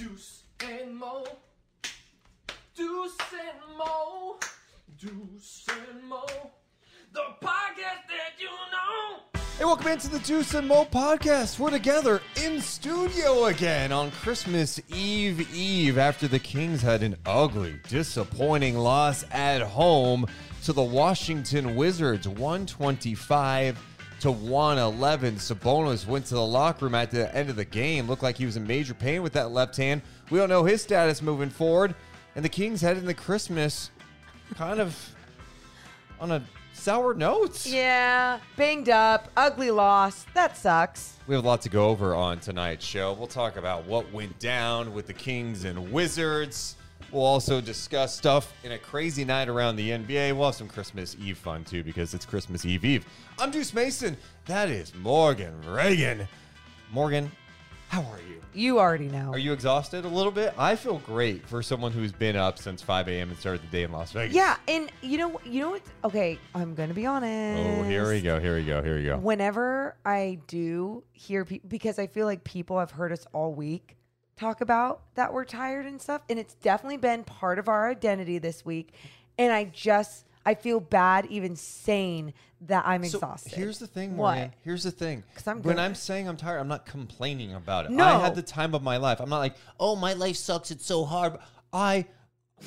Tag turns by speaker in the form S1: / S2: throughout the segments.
S1: Deuce and Mo. Deuce and Mo. Deuce and Mo. The podcast that you know.
S2: Hey, welcome into the Deuce and Mo podcast. We're together in studio again on Christmas Eve Eve after the Kings had an ugly, disappointing loss at home to the Washington Wizards 125 to 111. Sabonis went to the locker room at the end of the game. Looked like he was in major pain with that left hand. We don't know his status moving forward. And the Kings headed into Christmas kind of on a sour note.
S3: Yeah, banged up, ugly loss. That sucks.
S2: We have a lot to go over on tonight's show. We'll talk about what went down with the Kings and Wizards. We'll also discuss stuff in a crazy night around the NBA. We'll have some Christmas Eve fun too because it's Christmas Eve Eve. I'm Deuce Mason. That is Morgan Ragan. Morgan, how are you?
S3: You already know.
S2: Are you exhausted a little bit? I feel great for someone who's been up since 5 a.m. and started the day in Las Vegas.
S3: Yeah, and you know, you know what? Okay, I'm gonna be honest.
S2: Oh, here we go. Here we go. Here we go.
S3: Whenever I do hear people, because I feel like people have heard us all week talk about that we're tired and stuff, and it's definitely been part of our identity this week. And I just, I feel bad even saying that I'm
S2: So,
S3: exhausted.
S2: Here's the thing,
S3: What?
S2: Morgan. Here's the thing.
S3: 'Cause I'm
S2: when. I'm saying I'm tired, I'm not complaining about it.
S3: No.
S2: I had the time of my life. I'm not like, oh, my life sucks. It's so hard. I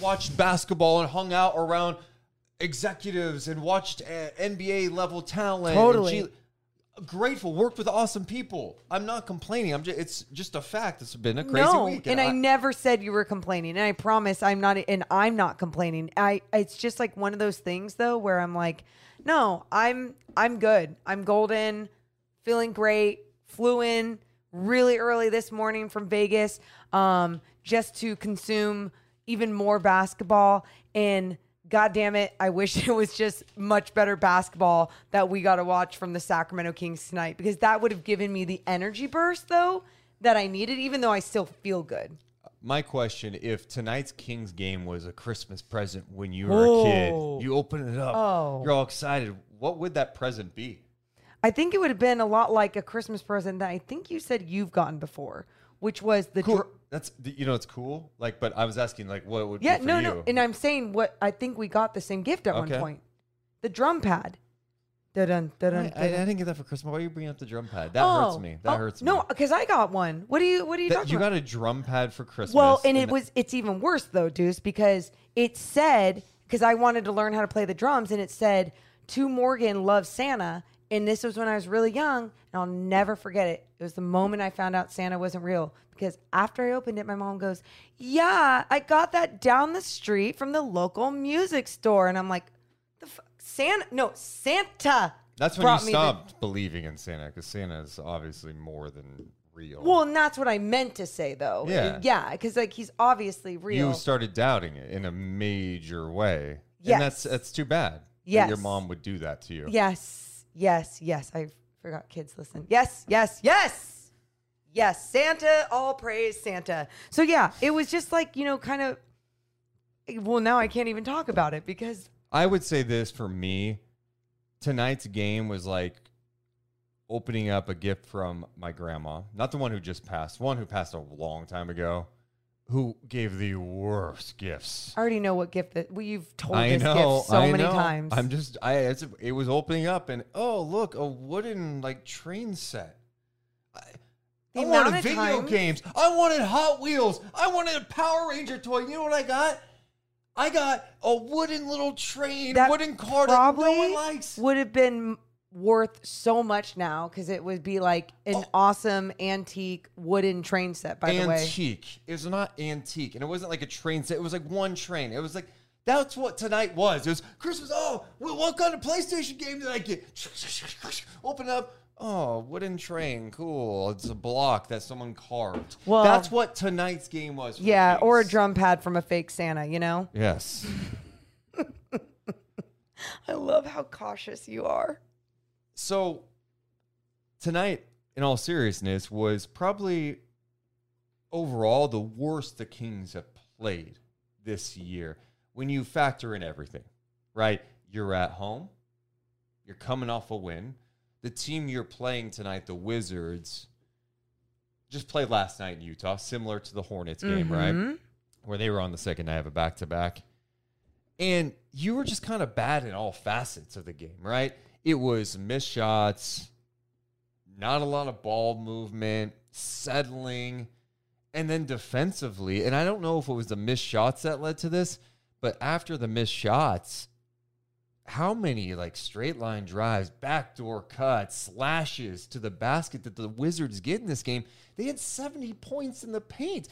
S2: watched basketball and hung out around executives and watched uh, NBA level talent.
S3: Totally.
S2: Grateful, worked with awesome people. I'm not complaining. I'm just. It's just a fact. It's been a crazy
S3: no,
S2: week,
S3: and I, never said you were complaining. And I promise I'm not and I'm not complaining. I it's just like one of those things though where I'm like, no, I'm I'm good. I'm golden, feeling great, flew in really early this morning from Vegas um just to consume even more basketball and God damn it, I wish it was just much better basketball that we got to watch from the Sacramento Kings tonight because that would have given me the energy burst though that I needed, even though I still feel good.
S2: My question: If tonight's Kings game was a Christmas present when you were a kid,
S3: Oh.
S2: you open it up,
S3: Oh.
S2: you're all excited. What would that present be?
S3: I think it would have been a lot like a Christmas present that I think you said you've gotten before, which was the
S2: Cool.
S3: dr-
S2: That's you know it's cool. Like, but I was asking like, what would
S3: yeah
S2: be for
S3: no
S2: you?
S3: no, and I'm saying what I think we got the same gift at
S2: Okay.
S3: one point, the drum pad. Dun-dun,
S2: I,
S3: dun-dun,
S2: I, I didn't get that for Christmas. Why are you bringing up the drum pad? That oh, hurts
S3: Oh,
S2: me. That
S3: oh,
S2: hurts me.
S3: No, because I got one. What do you What are you
S2: That-
S3: talking
S2: you
S3: about?
S2: got a drum pad for Christmas.
S3: Well, and it was it's even worse though, Deuce, because it said because I wanted to learn how to play the drums, and it said to Morgan loves Santa, and this was when I was really young, and I'll never forget it. It was the moment I found out Santa wasn't real because after I opened it, my mom goes, "Yeah, I got that down the street from the local music store," and I'm like, "The fuck, Santa? No, Santa."
S2: That's when you
S3: me the-
S2: stopped believing in Santa because Santa is obviously more than real.
S3: well, and that's what I meant to say, though.
S2: Yeah.
S3: yeah, because like he's obviously real.
S2: you started doubting it in a major way.
S3: Yes.
S2: and that's that's too bad. that
S3: Yes.
S2: your mom would do that to you.
S3: Yes, yes, yes. I forgot kids listen. Yes, yes, yes, yes. Santa, all praise Santa. So yeah, it was just like you know, kind of. Well, now I can't even talk about it because
S2: I would say this for me. Tonight's game was like opening up a gift from my grandma, not the one who just passed, one who passed a long time ago. Who gave the worst gifts.
S3: I already know what gift that well, you've told
S2: I
S3: this
S2: know,
S3: gift so
S2: I
S3: many
S2: know.
S3: times.
S2: I'm just, I, it's, it was opening up, and oh look, a wooden like train set. I,
S3: The
S2: I wanted video games. I wanted Hot Wheels. I wanted a Power Ranger toy. You know what I got? I got a wooden little train,
S3: that
S2: wooden car that no one likes.
S3: would have been worth so much now because it would be like an
S2: Oh.
S3: awesome antique wooden train set. By the way,
S2: antique. It was not antique, and it wasn't like a train set. It was like one train. It was like that's what tonight was. It was Christmas. Oh, what, kind of PlayStation game did I get? Open up. Oh, wooden train. Cool. It's a block that someone carved.
S3: Well-
S2: that's what tonight's game was.
S3: yeah, or a drum pad from a fake Santa. You know,
S2: Yes.
S3: I love how cautious you are.
S2: So tonight, in all seriousness, was probably overall the worst the Kings have played this year when you factor in everything, right? You're at home, you're coming off a win. The team you're playing tonight, the Wizards, just played last night in Utah, similar to the Hornets game, right? Mm-hmm. Where they were on the second night of a back to back. And you were just kind of bad in all facets of the game, right? It was missed shots, not a lot of ball movement, settling, and then defensively. And I don't know if it was the missed shots that led to this, but after the missed shots, how many like straight line drives, backdoor cuts, slashes to the basket that the Wizards get in this game? They had 70 points in the paint.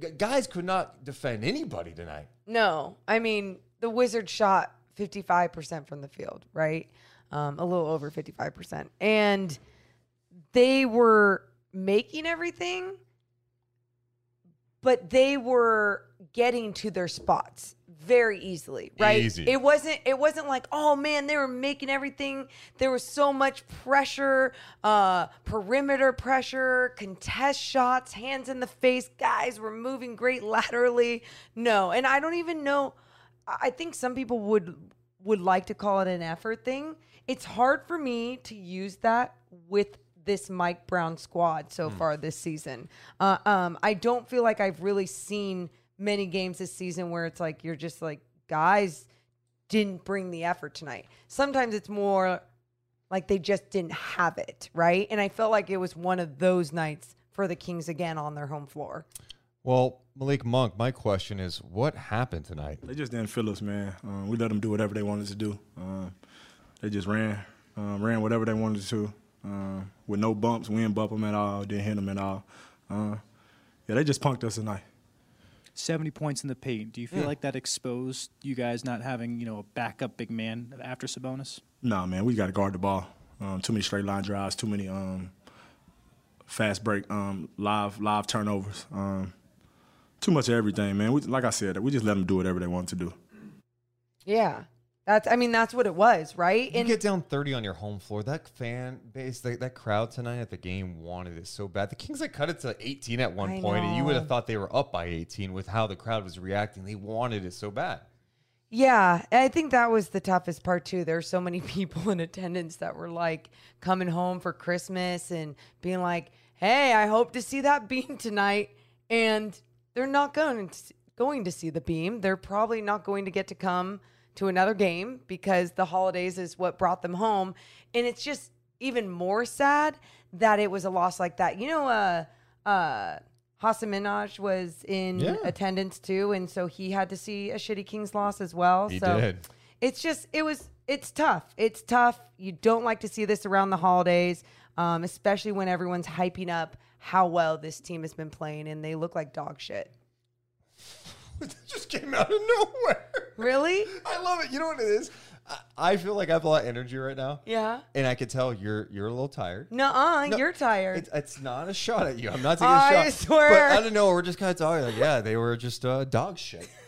S2: G- guys could not defend anybody tonight.
S3: No, I mean the Wizards shot fifty five percent from the field, right? Um, a little over fifty five percent, and they were making everything, but they were getting to their spots very easily, right?
S2: Easy.
S3: It wasn't. It wasn't like, oh man, they were making everything. There was so much pressure, uh, perimeter pressure, contest shots, hands in the face. Guys were moving great laterally. No, and I don't even know. I think some people would would like to call it an effort thing. It's hard for me to use that with this Mike Brown squad so far this season. Uh, um, I don't feel like I've really seen many games this season where it's like you're just like guys didn't bring the effort tonight. Sometimes it's more like they just didn't have it, right? And I felt like it was one of those nights for the Kings again on their home floor.
S2: Well, Malik Monk, my question is what happened tonight?
S4: They just didn't feel us, man. Um, we let them do whatever they wanted to do. Um, they just ran, um, ran whatever they wanted to, um, with no bumps. We didn't bump them at all. Didn't hit them at all. Uh, yeah, they just punked us tonight.
S5: 70 points in the paint. Do you feel like that exposed you guys not having, you know, a backup big man after Sabonis?
S4: Nah, man, we got to guard the ball. Um, too many straight line drives. Too many um, fast break, um, live live turnovers. Um, too much of everything, man. We, like I said, we just let them do whatever they want to do.
S3: Yeah. That's I mean that's what it was, right?
S2: You get down 30 on your home floor. That fan base, that, that crowd tonight at the game wanted it so bad. The Kings had cut it to 18 at one point, and you would have thought they were up by 18 with how the crowd was reacting. They wanted it so bad.
S3: Yeah, I think that was the toughest part too. There's so many people in attendance that were like coming home for Christmas and being like, "Hey, I hope to see that beam tonight." And they're not going to, going to see the beam. They're probably not going to get to come to another game because the holidays is what brought them home. And it's just even more sad that it was a loss like that. You know, uh uh Hasan Minhaj was in
S2: Yeah.
S3: attendance too, and so he had to see a shitty Kings loss as well.
S2: He
S3: so
S2: did.
S3: it's just it was it's tough. It's tough. You don't like to see this around the holidays, um, especially when everyone's hyping up how well this team has been playing, and they look like dog shit.
S2: It just came out of nowhere.
S3: Really?
S2: I love it. You know what it is? I, I feel like I have a lot of energy right now.
S3: Yeah.
S2: And I could tell you're you're a little tired.
S3: Nuh-uh,
S2: No,
S3: you're tired.
S2: It's, it's not a shot at you. I'm not taking a
S3: I
S2: shot.
S3: I swear.
S2: But I don't know. We're just kind of talking like, yeah, they were just uh, dog shit.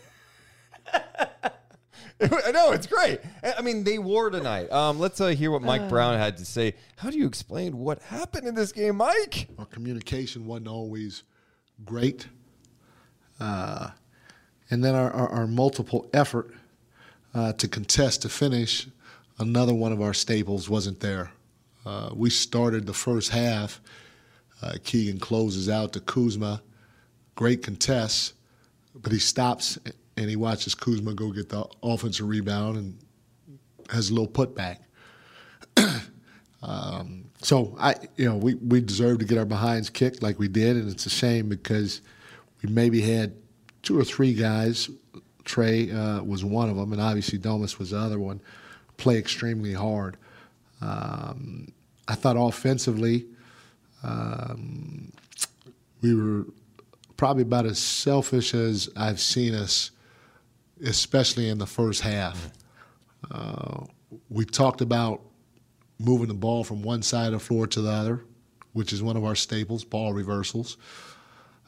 S2: I know it's great. I I mean, they wore tonight. Um, let's uh, hear what Mike Brown had to say. How do you explain what happened in this game, Mike?
S6: Our communication wasn't always great. Uh, and then our, our, our multiple effort uh, to contest to finish, another one of our staples wasn't there. Uh, we started the first half. Uh, Keegan closes out to Kuzma. Great contest,
S7: but he stops and he watches Kuzma go get the offensive rebound and has a little putback. um, so I, you know, we, we deserve to get our behinds kicked like we did, and it's a shame because we maybe had two or three guys. Trey uh, was one of them, and obviously Domas was the other one. Play extremely hard. Um, I thought offensively, um, we were probably about as selfish as I've seen us, especially in the first half. Uh, we talked about moving the ball from one side of the floor to the other, which is one of our staples, ball reversals.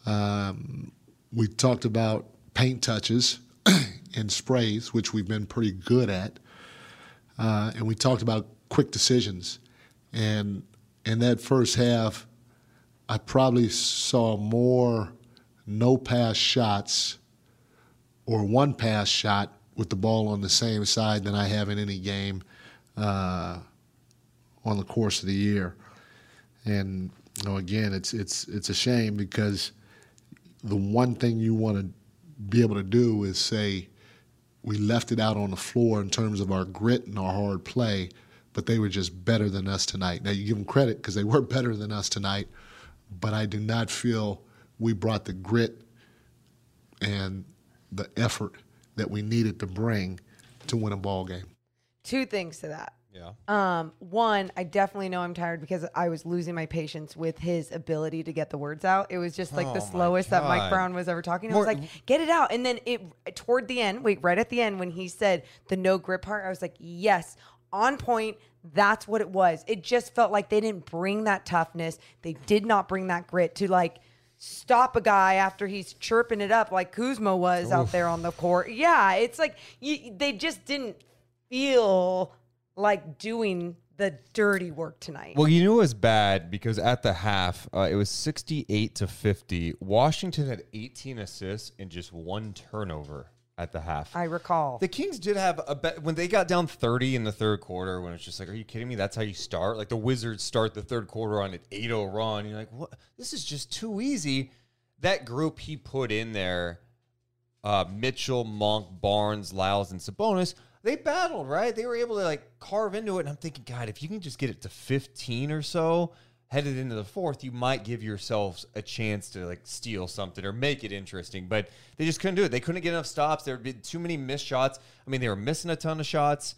S7: Um, we talked about paint touches and sprays, which we've been pretty good at. Uh, and we talked about quick decisions. And in that first half, I probably saw more no pass shots or one pass shot with the ball on the same side than I have in any game uh, on the course of the year. And you know, again, it's it's it's a shame because the one thing you want to be able to do is say we left it out on the floor in terms of our grit and our hard play, but they were just better than us tonight. Now you give them credit because they were better than us tonight, but I do not feel we brought the grit and the effort that we needed to bring to win a ball game.
S3: Two things to that.
S2: Yeah.
S3: Um, one, I definitely know I'm tired because I was losing my patience with his ability to get the words out. It was just like
S2: Oh
S3: the slowest that Mike Brown was ever talking. I was like, get it out. And then it toward the end, wait, right at the end when he said the no grip part, I was like, yes, on point. That's what it was. It just felt like they didn't bring that toughness. They did not bring that grit to like stop a guy after he's chirping it up like Kuzma was out there on the court. Yeah, it's like you, they just didn't feel like doing the dirty work tonight.
S2: Well, you knew it was bad because at the half, uh, it was 68 to 50. Washington had 18 assists and just one turnover at the half.
S3: I recall.
S2: The Kings did have a bet when they got down 30 in the third quarter when it's just like, are you kidding me? That's how you start? Like the Wizards start the third quarter on an 8 0 run. You're like, what? This is just too easy. That group he put in there, uh, Mitchell, Monk, Barnes, Lyles, and Sabonis, they battled, right? They were able to like carve into it. And I'm thinking, God, if you can just get it to 15 or so headed into the fourth, you might give yourselves a chance to like steal something or make it interesting. But they just couldn't do it. They couldn't get enough stops. There had been too many missed shots. I mean, they were missing a ton of shots,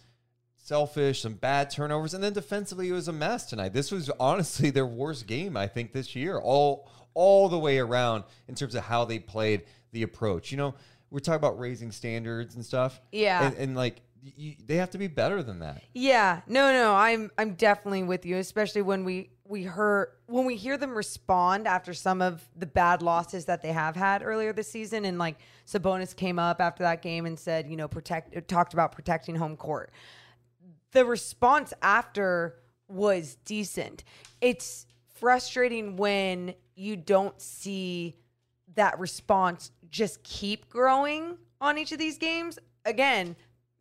S2: selfish, some bad turnovers, and then defensively it was a mess tonight. This was honestly their worst game, I think, this year. All all the way around in terms of how they played the approach. You know, we're talking about raising standards and stuff.
S3: Yeah.
S2: And, and like you, they have to be better than that.
S3: Yeah, no, no, I'm I'm definitely with you, especially when we we heard when we hear them respond after some of the bad losses that they have had earlier this season, and like Sabonis came up after that game and said, you know, protect talked about protecting home court. The response after was decent. It's frustrating when you don't see that response just keep growing on each of these games. Again,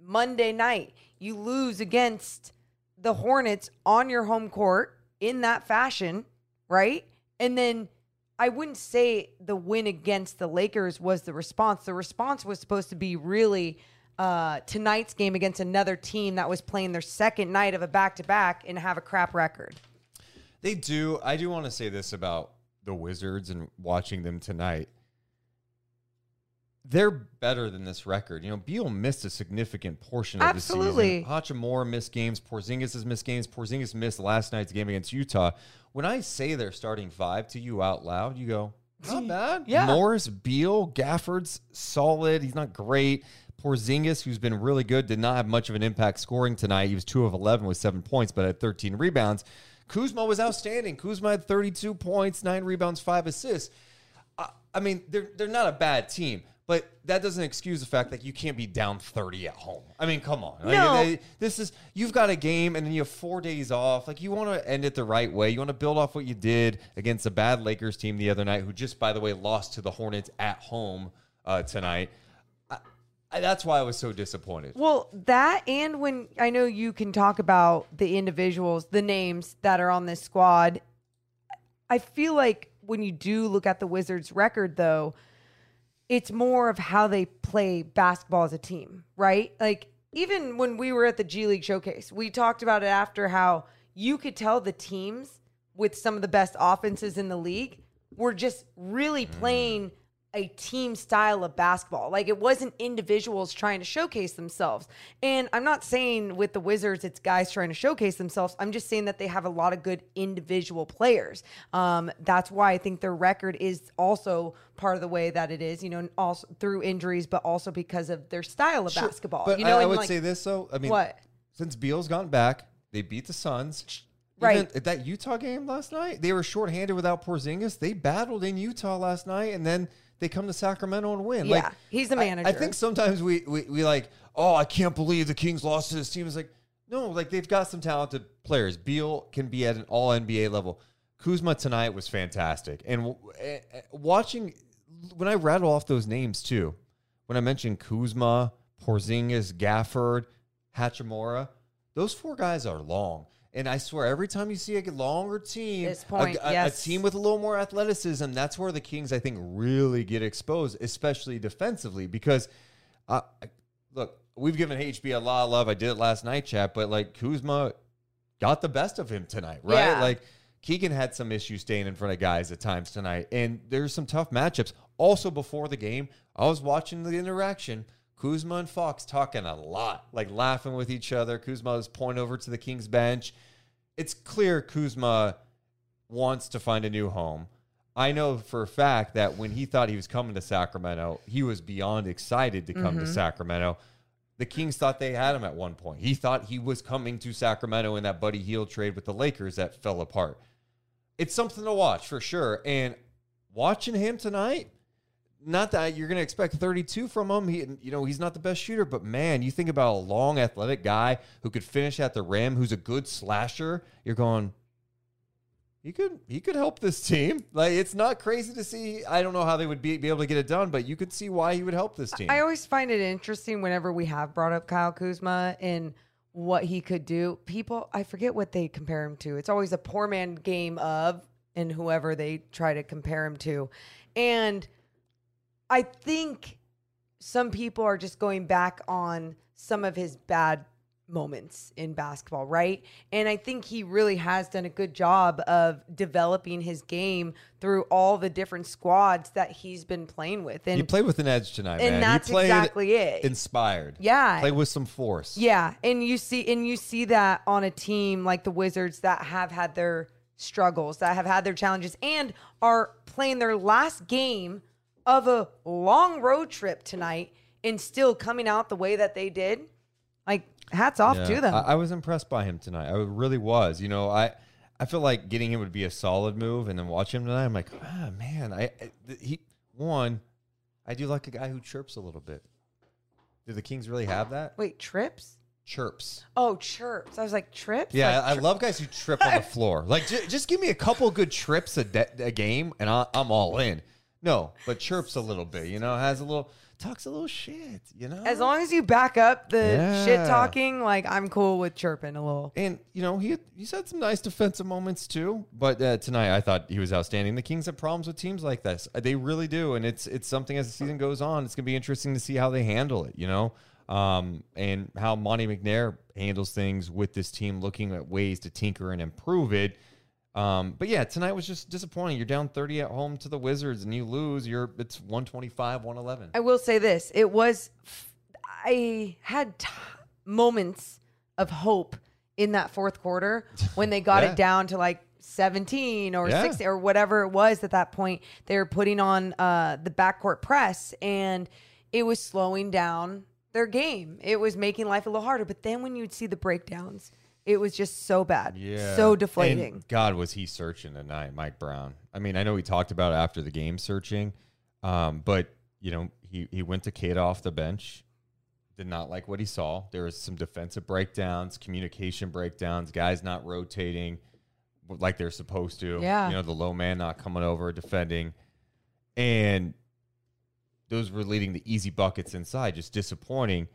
S3: Monday night, you lose against the Hornets on your home court in that fashion, right? And then I wouldn't say the win against the Lakers was the response. The response was supposed to be really uh, tonight's game against another team that was playing their second night of a back to back and have a crap record.
S2: They do. I do want to say this about the Wizards and watching them tonight. They're better than this record. You know, Beal missed a significant portion of
S3: Absolutely.
S2: the season. Hachimura missed games. Porzingis has missed games. Porzingis missed last night's game against Utah. When I say they're starting five to you out loud, you go, not bad.
S3: Yeah.
S2: Morris, Beal, Gafford's solid. He's not great. Porzingis, who's been really good, did not have much of an impact scoring tonight. He was two of eleven with seven points, but had thirteen rebounds. Kuzma was outstanding. Kuzma had thirty-two points, nine rebounds, five assists. I, I mean, they're they're not a bad team, but that doesn't excuse the fact that you can't be down thirty at home. I mean, come on.
S3: No.
S2: they- this is you've got a game and then you have four days off. Like you want to end it the right way. You want to build off what you did against a bad Lakers team the other night, who just by the way lost to the Hornets at home uh, tonight. I, I, that's why I was so disappointed.
S3: Well, that and when I know you can talk about the individuals, the names that are on this squad, I feel like when you do look at the Wizards' record, though, it's more of how they play basketball as a team, right? Like even when we were at the G League showcase, we talked about it after how you could tell the teams with some of the best offenses in the league were just really mm. playing a team style of basketball. Like it wasn't individuals trying to showcase themselves. And I'm not saying with the Wizards it's guys trying to showcase themselves. I'm just saying that they have a lot of good individual players. Um, that's why I think their record is also part of the way that it is. You know, also through injuries, but also because of their style of basketball.
S2: But
S3: you know,
S2: I, I would
S3: like,
S2: say this though. I mean,
S3: What?
S2: Since Beal's gotten back, they beat the Suns.
S3: Right.
S2: Even at that Utah game last night, they were shorthanded without Porzingis. They battled in Utah last night, and then they come to Sacramento and win.
S3: Yeah, he's the
S2: I- I, think sometimes we, we we like, oh, I can't believe the Kings lost to this team. It's like, no, like they've got some talented players. Beal can be at an All NBA level. Kuzma tonight was fantastic, and eh, eh, watching when I rattle off those names too, when I mentioned Kuzma, Porzingis, Gafford, Hachimura, those four guys are long. And I swear, every time you see a longer team, a-
S3: point,
S2: a, a
S3: yes.
S2: team with a little more athleticism, that's where the Kings, I think, really get exposed, especially defensively. Because, uh, look, we've given HB a lot of love. I did it last night, chat, but like Kuzma got the best of him tonight, right?
S3: Yeah.
S2: Like Keegan had some issues staying in front of guys at times tonight, and there's some tough matchups. Also, before the game, I was watching the interaction. Kuzma and Fox talking a lot, like laughing with each other. Kuzma pointing over to the Kings bench. It's clear Kuzma wants to find a new home. I know for a fact that when he thought he was coming to Sacramento, he was beyond excited to come to mm-hmm. Sacramento. The Kings thought they had him at one point. He thought he was coming to Sacramento in that Buddy Hield trade with the Lakers that fell apart. It's something to watch for sure. And watching him tonight, not that you're going to expect 32 from him. He, you know, he's not the best shooter, but man, you think about a long, athletic guy who could finish at the rim, who's a good slasher. You're going, he could, he could help this team. Like it's not crazy to see. I don't know how they would be, be able to get it done, but you could see why he would help this team.
S3: I always find it interesting whenever we have brought up Kyle Kuzma and what he could do. People, I forget what they compare him to. It's always a poor man game of and whoever they try to compare him to. And I think some people are just going back on some of his bad moments in basketball, right? And I think he really has done a good job of developing his game through all the different squads that he's been playing with. And
S2: he played with an edge tonight,
S3: and
S2: man.
S3: that's exactly it.
S2: Inspired.
S3: Yeah.
S2: Play with some force.
S3: Yeah, and you see and you see that on a team like the Wizards that have had their struggles, that have had their challenges and are playing their last game of a long road trip tonight and still coming out the way that they did. Like hats off
S2: Yeah,
S3: to them.
S2: I, I was impressed by him tonight. I really was. You know, I I feel like getting him would be a solid move, and then watching him tonight, I'm like, ah, man, I, I he one, I do like a guy who chirps a little bit. Do the Kings really have that?
S3: Wait, trips?
S2: Chirps.
S3: Oh, chirps. I was like, trips?
S2: Yeah,
S3: Like,
S2: I, I love guys who trip on the floor. Like, j- just give me a couple good trips a, de- a game, and I, I'm all in. No, but chirps a little bit. You know, has a little talks a little shit. You know,
S3: as long as you back up the shit talking, like I'm cool with chirping a little.
S2: And you know he he's had some nice defensive moments too. But uh, tonight I thought he was outstanding. The Kings have problems with teams like this. Uh, They really do, and it's it's something as the season goes on. It's going to be interesting to see how they handle it. You know, um, and how Monte McNair handles things with this team, looking at ways to tinker and improve it. Um, but yeah, tonight was just disappointing. You're down 30 at home to the Wizards, and you lose. You're it's 125, 111.
S3: I will say this: it was. I had t- moments of hope in that fourth quarter when they got
S2: Yeah.
S3: it down to like 17 or
S2: Yeah.
S3: 16 or whatever it was at that point. They were putting on uh, the backcourt press, and it was slowing down their game. It was making life a little harder. But then when you'd see the breakdowns, it was just so bad, Yeah. so deflating.
S2: And God, was he searching tonight, Mike Brown? I mean, I know he talked about after the game searching, um, but you know, he he went to Queta off the bench. Did not like what he saw. There was some defensive breakdowns, communication breakdowns, guys not rotating like they're supposed to.
S3: Yeah.
S2: You know, the low man not coming over defending. And those were leading the easy buckets inside, just disappointing.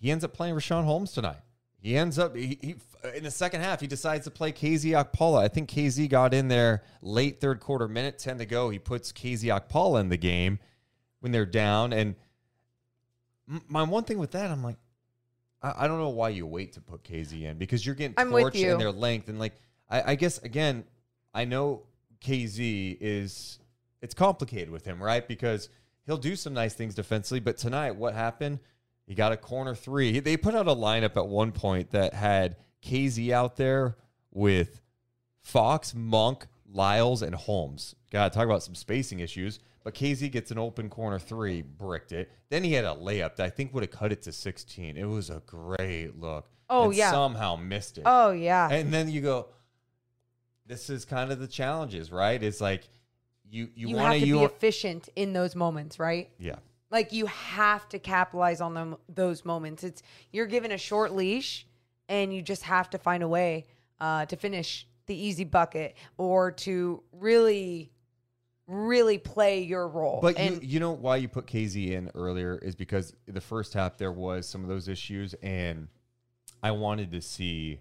S2: He ends up playing Richaun Holmes tonight. He ends up he, he in the second half. He decides to play KZ Okpala. I think KZ got in there late third quarter, minute ten to go. He puts KZ Okpala in the game. when they're down. And my one thing with that, I'm like, I, I don't know why you wait to put KZ in because you're getting
S3: I'm
S2: torched
S3: you.
S2: in their length. And like, I, I guess again, I know KZ is it's complicated with him, right? Because he'll do some nice things defensively, but tonight, what happened? He got a corner three. They put out a lineup at one point that had KZ out there with Fox, Monk, Lyles, and Holmes. God, talk about some spacing issues. But KZ gets an open corner three, bricked it. Then he had a layup that I think would have cut it to 16. It was a great look.
S3: Oh,
S2: and
S3: yeah.
S2: Somehow missed it.
S3: Oh yeah.
S2: And then you go, this is kind of the challenges, right? It's like you you,
S3: you,
S2: want
S3: to be efficient in those moments, right?
S2: yeah.
S3: Like you have to capitalize on them those moments. It's you're given a short leash, and you just have to find a way uh, to finish the easy bucket or to really, really play your role.
S2: But
S3: and
S2: you, you know why you put KZ in earlier is because the first half there was some of those issues, and I wanted to see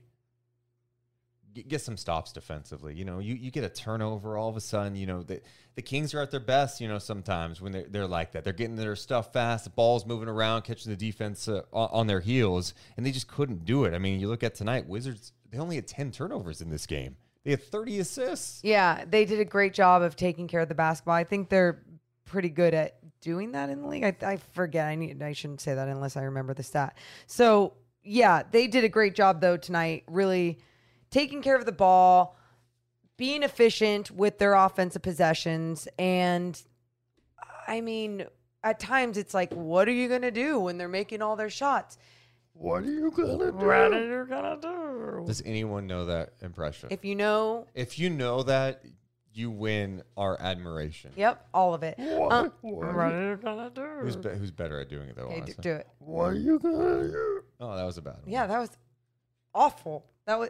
S2: get, some stops defensively. You know, you, you get a turnover all of a sudden. You know, the the Kings are at their best. You know, sometimes when they're they're like that, they're getting their stuff fast. The ball's moving around, catching the defense uh, on, their heels, and they just couldn't do it. I mean, you look at tonight, Wizards. They only had ten turnovers in this game. They had thirty assists.
S3: yeah, they did a great job of taking care of the basketball. I think they're pretty good at doing that in the league. I, I forget. I need. I shouldn't say that unless I remember the stat. So yeah, they did a great job though tonight. Really taking care of the ball, being efficient with their offensive possessions, and I mean, at times it's like, what are you gonna do when they're making all their shots?
S7: What are you gonna do?
S3: What are you gonna do?
S2: Does anyone know that impression?
S3: If you know,
S2: If you know that, you win our admiration.
S3: yep, all of it. Uh,
S2: Who's be- who's better at doing it though?
S3: okay, do,
S2: honestly?
S3: do it.
S7: What are you gonna do?
S2: Oh, that was a bad one.
S3: Yeah, that was awful. That was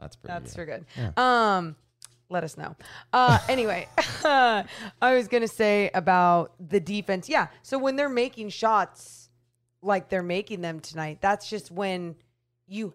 S2: that's pretty.
S3: that's
S2: good.
S3: for good. Um, let us know. Uh, anyway, I was gonna say about the defense. Yeah, so when they're making shots like they're making them tonight, that's just when you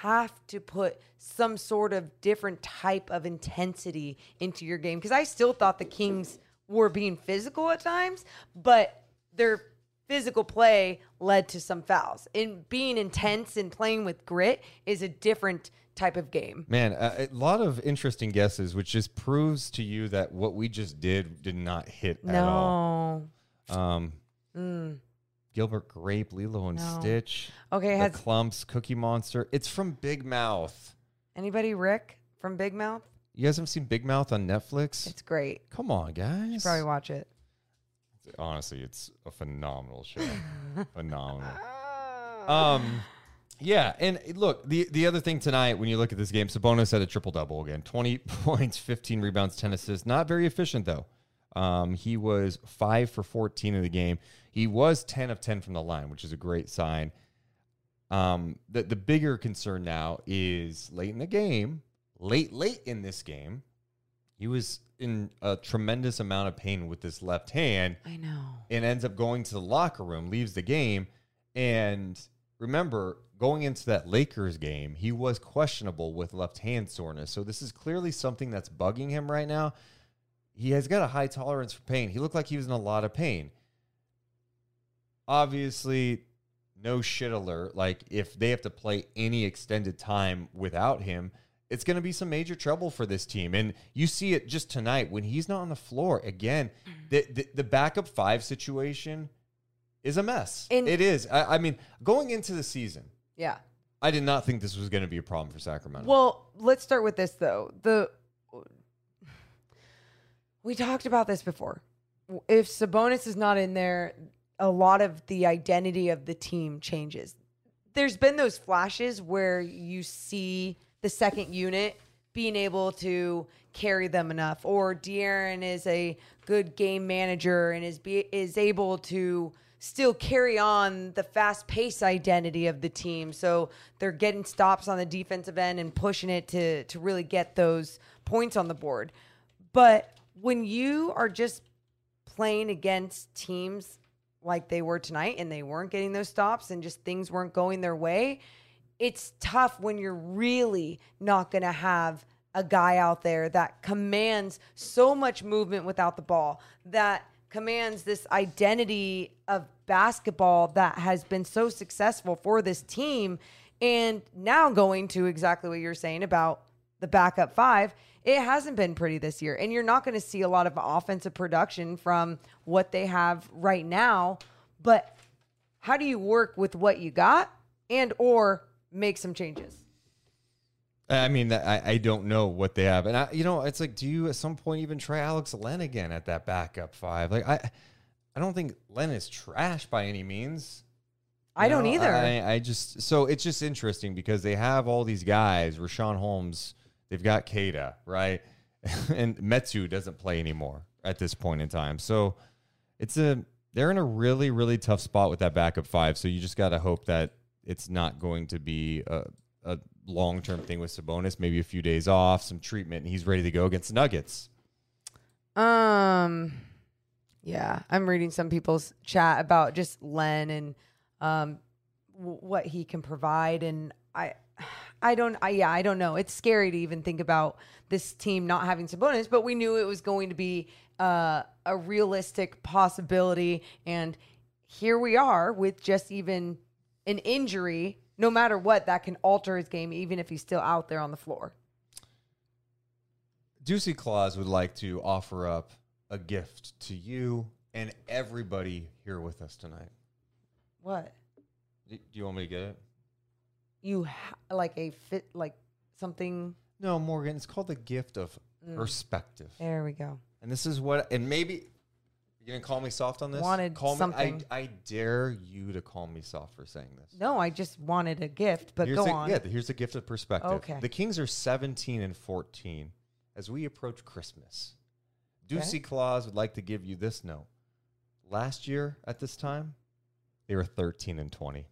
S3: have to put some sort of different type of intensity into your game. Because I still thought the Kings were being physical at times, but their physical play led to some fouls. And being intense and playing with grit is a different type of game.
S2: Man, a, a lot of interesting guesses, which just proves to you that what we just did did not hit at all.
S3: No.
S2: Um, Gilbert Grape, Lilo and
S3: No.
S2: Stitch,
S3: Okay,
S2: the
S3: has
S2: Clumps, Cookie Monster. It's from Big Mouth.
S3: anybody Rick from Big Mouth?
S2: You guys haven't seen Big Mouth on Netflix?
S3: It's great.
S2: Come on, guys.
S3: Probably watch it.
S2: Honestly, it's a phenomenal show. phenomenal. Um, yeah, and look, the the other thing tonight, when you look at this game, Sabonis had a triple double again: twenty points, fifteen rebounds, ten assists. Not very efficient though. Um, he was five for fourteen in the game. He was ten of ten from the line, which is a great sign. Um, the the bigger concern now is late in the game, late late in this game, he was in a tremendous amount of pain with this left hand
S3: I know.
S2: and ends up going to the locker room, leaves the game. And remember, going into that Lakers game, he was questionable with left hand soreness. So this is clearly something that's bugging him right now. He has got a high tolerance for pain. He looked like he was in a lot of pain. Obviously, no shit alert. Like, if they have to play any extended time without him, it's going to be some major trouble for this team. And you see it just tonight when he's not on the floor. Again, mm-hmm. the, the, the backup five situation is a mess.
S3: And-
S2: it is. I, I mean, going into the season,
S3: Yeah.
S2: I did not think this was going to be a problem for Sacramento.
S3: Well, let's start with this though. The we talked about this before. If Sabonis is not in there, a lot of the identity of the team changes. There's been those flashes where you see the second unit being able to carry them enough, or De'Aaron is a good game manager and is be, is able to still carry on the fast pace identity of the team. So they're getting stops on the defensive end and pushing it to to really get those points on the board. But when you are just playing against teams like they were tonight and they weren't getting those stops and just things weren't going their way, it's tough when you're really not going to have a guy out there that commands so much movement without the ball, that commands this identity of basketball that has been so successful for this team. And now going to exactly what you're saying about the backup five, it hasn't been pretty this year. And you're not going to see a lot of offensive production from what they have right now. But how do you work with what you got and or make some changes?
S2: I mean, I, I don't know what they have, and I, you know, it's like, do you at some point even try Alex Len again at that backup five? Like, I, I don't think Len is trash by any means.
S3: I
S2: You
S3: don't either.
S2: I, I just so it's just interesting because they have all these guys. Richaun Holmes, they've got Queta, right, and Metu doesn't play anymore at this point in time. So it's a they're in a really really tough spot with that backup five. So you just got to hope that it's not going to be a, a long term thing with Sabonis. Maybe a few days off, some treatment, and he's ready to go against the Nuggets.
S3: Um, yeah, I'm reading some people's chat about just Len and um w- what he can provide, and I, I don't, I yeah, I don't know. It's scary to even think about this team not having Sabonis, but we knew it was going to be uh, a realistic possibility, and here we are with just even an injury. No matter what, that can alter his game, even if he's still out there on the floor.
S2: Juicy Claus would like to offer up a gift to you and everybody here with us tonight.
S3: What
S2: Do do you want me to get it?
S3: you ha- like a fit, like something.
S2: No, Morgan. It's called the gift of
S3: Mm.
S2: perspective.
S3: There we go.
S2: And this is what, and maybe you're gonna call me soft on this.
S3: Wanted
S2: call
S3: something.
S2: Me, I, I dare you to call me soft for saying this.
S3: No, I just wanted a gift, but
S2: here's
S3: go
S2: the,
S3: on.
S2: Yeah, here's the gift of perspective.
S3: Okay.
S2: The Kings are 17 and 14 as we approach Christmas. Juicy Claus would like to give you this note. Last year at this time, they were 13 and 20.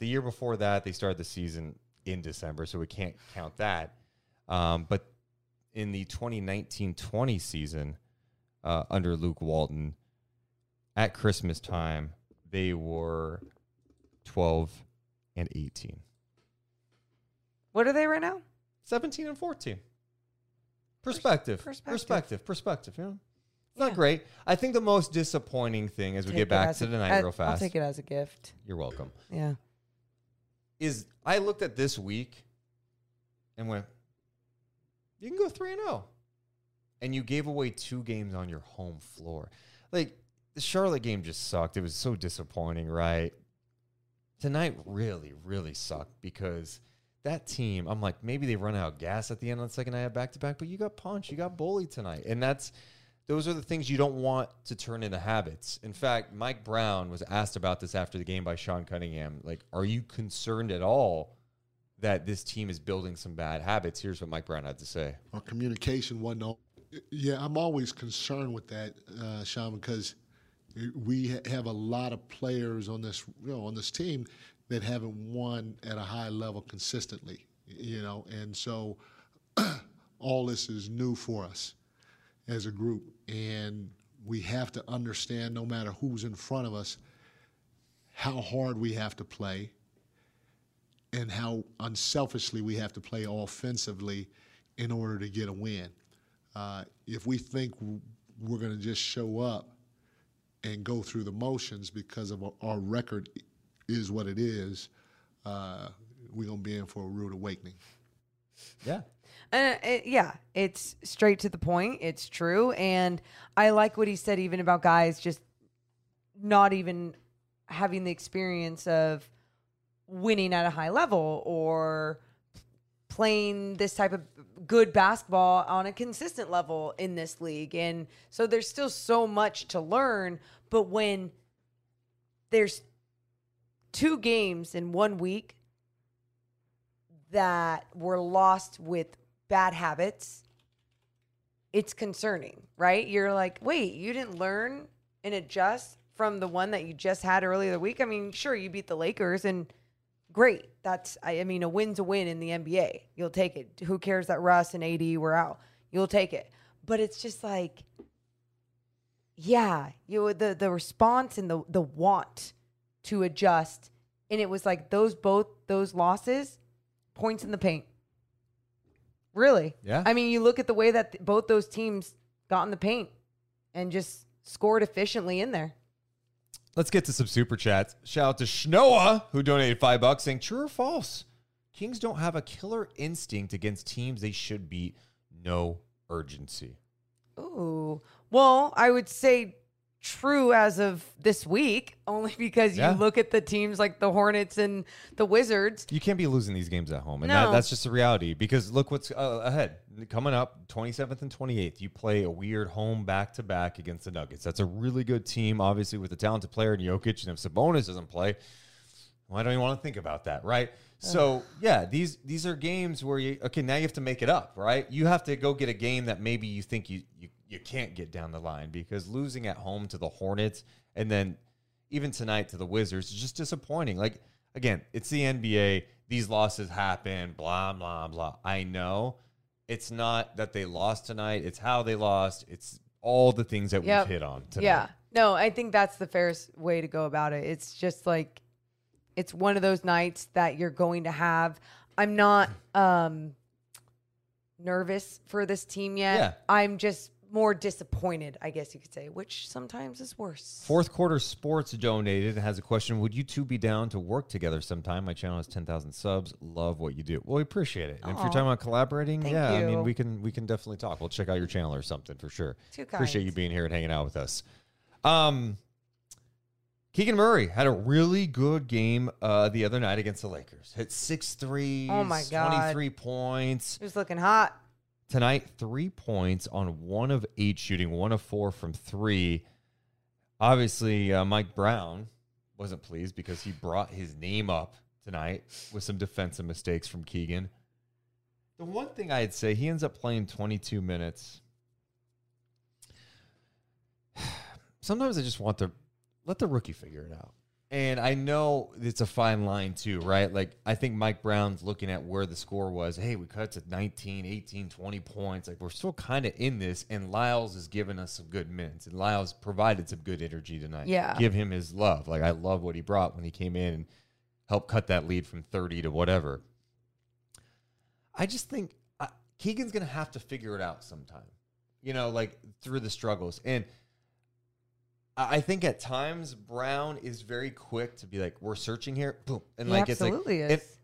S2: The year before that, they started the season in December, so we can't count that. Um, but in the 2019 20 season, uh, under Luke Walton, at Christmas time, they were 12 and 18.
S3: What are they right now?
S2: 17 and 14. Perspective.
S3: perspective.
S2: Perspective. Perspective. You know? It's not great. I think the most disappointing thing as we
S3: Take
S2: get back to
S3: a-
S2: tonight
S3: I-
S2: real fast.
S3: I'll take it as a gift.
S2: You're welcome.
S3: Yeah.
S2: Is I looked at this week and went, you can go 3 and 0. And you gave away two games on your home floor. Like the Charlotte game just sucked. It was so disappointing, right? Tonight really, really sucked because that team, I'm like, maybe they run out of gas at the end of the second of back to back, but you got punched, you got bullied tonight. And that's those are the things you don't want to turn into habits. In fact, Mike Brown was asked about this after the game by Sean Cunningham. Like, are you concerned at all that this team is building some bad habits? Here's what Mike Brown had to say.
S7: Our communication wasn't. Yeah, I'm always concerned with that, uh, Sean, because we ha- have a lot of players on this, you know, on this team that haven't won at a high level consistently, you know, and so all this is new for us as a group, and we have to understand, no matter who's in front of us, how hard we have to play and how unselfishly we have to play offensively in order to get a win. Uh, if we think we're going to just show up and go through the motions because of our, our record is what it is, uh, we're going to be in for a rude awakening.
S2: Yeah.
S3: Uh, it, yeah, it's straight to the point. It's true. And I like what he said, even about guys just not even having the experience of winning at a high level or playing this type of good basketball on a consistent level in this league. And so there's still so much to learn. But when there's two games in one week that were lost with bad habits, it's concerning, right? You're like, wait, you didn't learn and adjust from the one that you just had earlier the week. I mean, sure, you beat the Lakers and great. That's, I, I mean, a win's a win in the NBA. You'll take it. Who cares that Russ and AD were out? You'll take it. But it's just like, yeah, you the the response and the the want to adjust, and it was like those both those losses, points in the paint. Really.
S2: Yeah.
S3: I mean, you look at the way that th- both those teams got in the paint and just scored efficiently in there.
S2: Let's get to some super chats. Shout out to Schnoa, who donated five bucks, saying, True or false? Kings don't have a killer instinct against teams they should beat. No urgency.
S3: Ooh. Well, I would say true as of this week, only because
S2: Yeah.
S3: you look at the teams like the Hornets and the Wizards.
S2: You can't be losing these games at home. And
S3: No.
S2: that, that's just the reality because look what's uh, ahead. Coming up, 27th and 28th, you play a weird home back to back against the Nuggets. That's a really good team, obviously, with a talented player in Jokic. And if Sabonis doesn't play, well, I don't even want to think about that, right? So yeah, these these are games where you okay now you have to make it up, right? You have to go get a game that maybe you think you you, you can't get down the line because losing at home to the Hornets and then even tonight to the Wizards is just disappointing. Like again, it's the NBA. These losses happen. Blah blah blah. I know it's not that they lost tonight. It's how they lost. It's all the things that
S3: Yep.
S2: we've hit on tonight.
S3: Yeah. No, I think that's the fairest way to go about it. It's just like it's one of those nights that you're going to have. I'm not um nervous for this team yet.
S2: Yeah.
S3: I'm just more disappointed, I guess you could say, which sometimes is worse.
S2: Fourth quarter sports donated has a question. Would you two be down to work together sometime? My channel has ten thousand subs. Love what you do. Well, we appreciate it. And if you're talking about collaborating,
S3: Thank
S2: yeah, I mean we can we can definitely talk. We'll check out your channel or something for sure.
S3: Too
S2: Appreciate you being here and hanging out with us. Um Keegan Murray had a really good game uh, the other night against the Lakers. Hit six threes,
S3: Oh my God.
S2: 23 points.
S3: He was looking hot.
S2: Tonight, three points on one of eight shooting, one of four from three. Obviously, uh, Mike Brown wasn't pleased because he brought his name up tonight with some defensive mistakes from Keegan. The one thing I'd say, he ends up playing 22 minutes. Sometimes I just want to let the rookie figure it out. And I know it's a fine line too, right? Like I think Mike Brown's looking at where the score was. Hey, we cut to 19, 18, 20 points. Like we're still kind of in this and Lyles is giving us some good minutes. And Lyles provided some good energy tonight.
S3: Yeah.
S2: Give him his love. Like I love what he brought when he came in and helped cut that lead from 30 to whatever. I just think uh, Keegan's going to have to figure it out sometime. You know, like through the struggles. And I think at times Brown is very quick to be like, "We're searching here," boom, and like it's like
S3: is.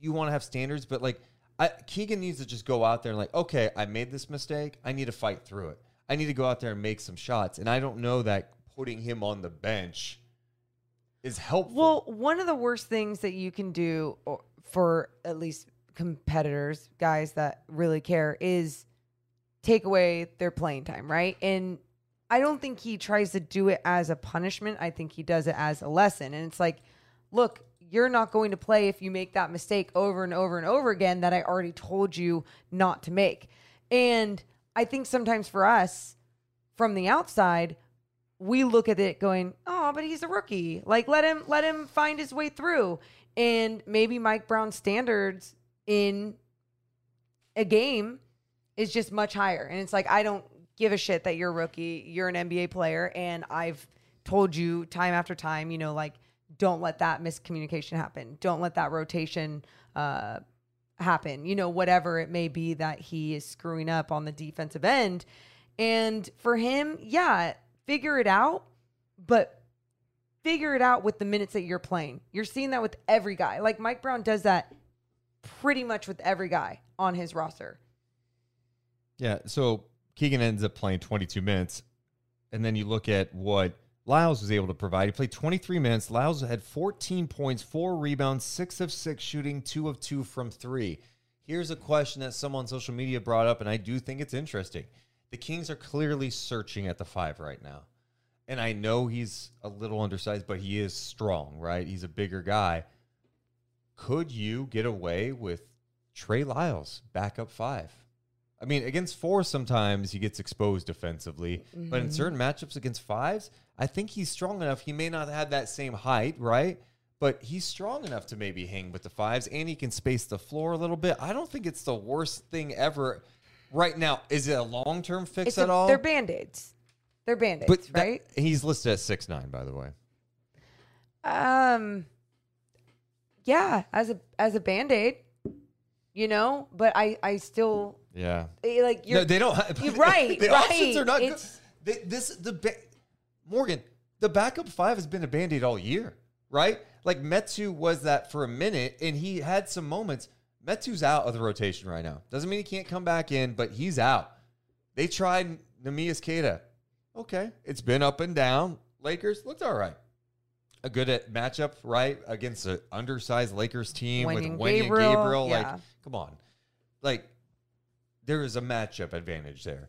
S2: you want to have standards, but like I, Keegan needs to just go out there and like, okay, I made this mistake. I need to fight through it. I need to go out there and make some shots, and I don't know that putting him on the bench is helpful.
S3: Well, one of the worst things that you can do for at least competitors, guys that really care, is take away their playing time, right? And I don't think he tries to do it as a punishment. I think he does it as a lesson. And it's like, look, you're not going to play if you make that mistake over and over and over again that I already told you not to make. And I think sometimes for us, from the outside, we look at it going, "Oh, but he's a rookie. Like let him let him find his way through." And maybe Mike Brown's standards in a game is just much higher. And it's like I don't give a shit that you're a rookie. You're an NBA player and I've told you time after time, you know, like don't let that miscommunication happen. Don't let that rotation uh happen. You know, whatever it may be that he is screwing up on the defensive end. And for him, yeah, figure it out, but figure it out with the minutes that you're playing. You're seeing that with every guy. Like Mike Brown does that pretty much with every guy on his roster.
S2: Yeah. So Keegan ends up playing 22 minutes. And then you look at what Lyles was able to provide. He played 23 minutes. Lyles had 14 points, four rebounds, six of six shooting, two of two from three. Here's a question that someone on social media brought up, and I do think it's interesting. The Kings are clearly searching at the five right now. And I know he's a little undersized, but he is strong, right? He's a bigger guy. Could you get away with Trey Lyles back up five? I mean, against four, sometimes he gets exposed defensively, but in certain matchups against fives, I think he's strong enough. He may not have that same height, right? But he's strong enough to maybe hang with the fives, and he can space the floor a little bit. I don't think it's the worst thing ever. Right now, is it a long term fix
S3: It's
S2: at
S3: a-
S2: all?
S3: They're band aids. They're band aids,
S2: but that-
S3: right?
S2: he's listed at six nine, by the way.
S3: Um, yeah, as a as a band aid, you know. But I, I still
S2: Yeah.
S3: eh, like you're
S2: no, they don't. Have,
S3: you're right,
S2: the
S3: right.
S2: options are not good.
S3: It's-
S2: They, this the ba- Morgan. The backup five has been a band-aid all year, right? Like Metu was that for a minute, and he had some moments. Metu's out of the rotation right now. Doesn't mean he can't come back in, but he's out. They tried Neemias Queta. Okay, it's been up and down. Lakers looked all right. A good at matchup, right, against an undersized Lakers team with
S3: Wenyen
S2: Wendy
S3: Gabriel,
S2: Gabriel.
S3: yeah.
S2: Like, come on, like there is a matchup advantage there.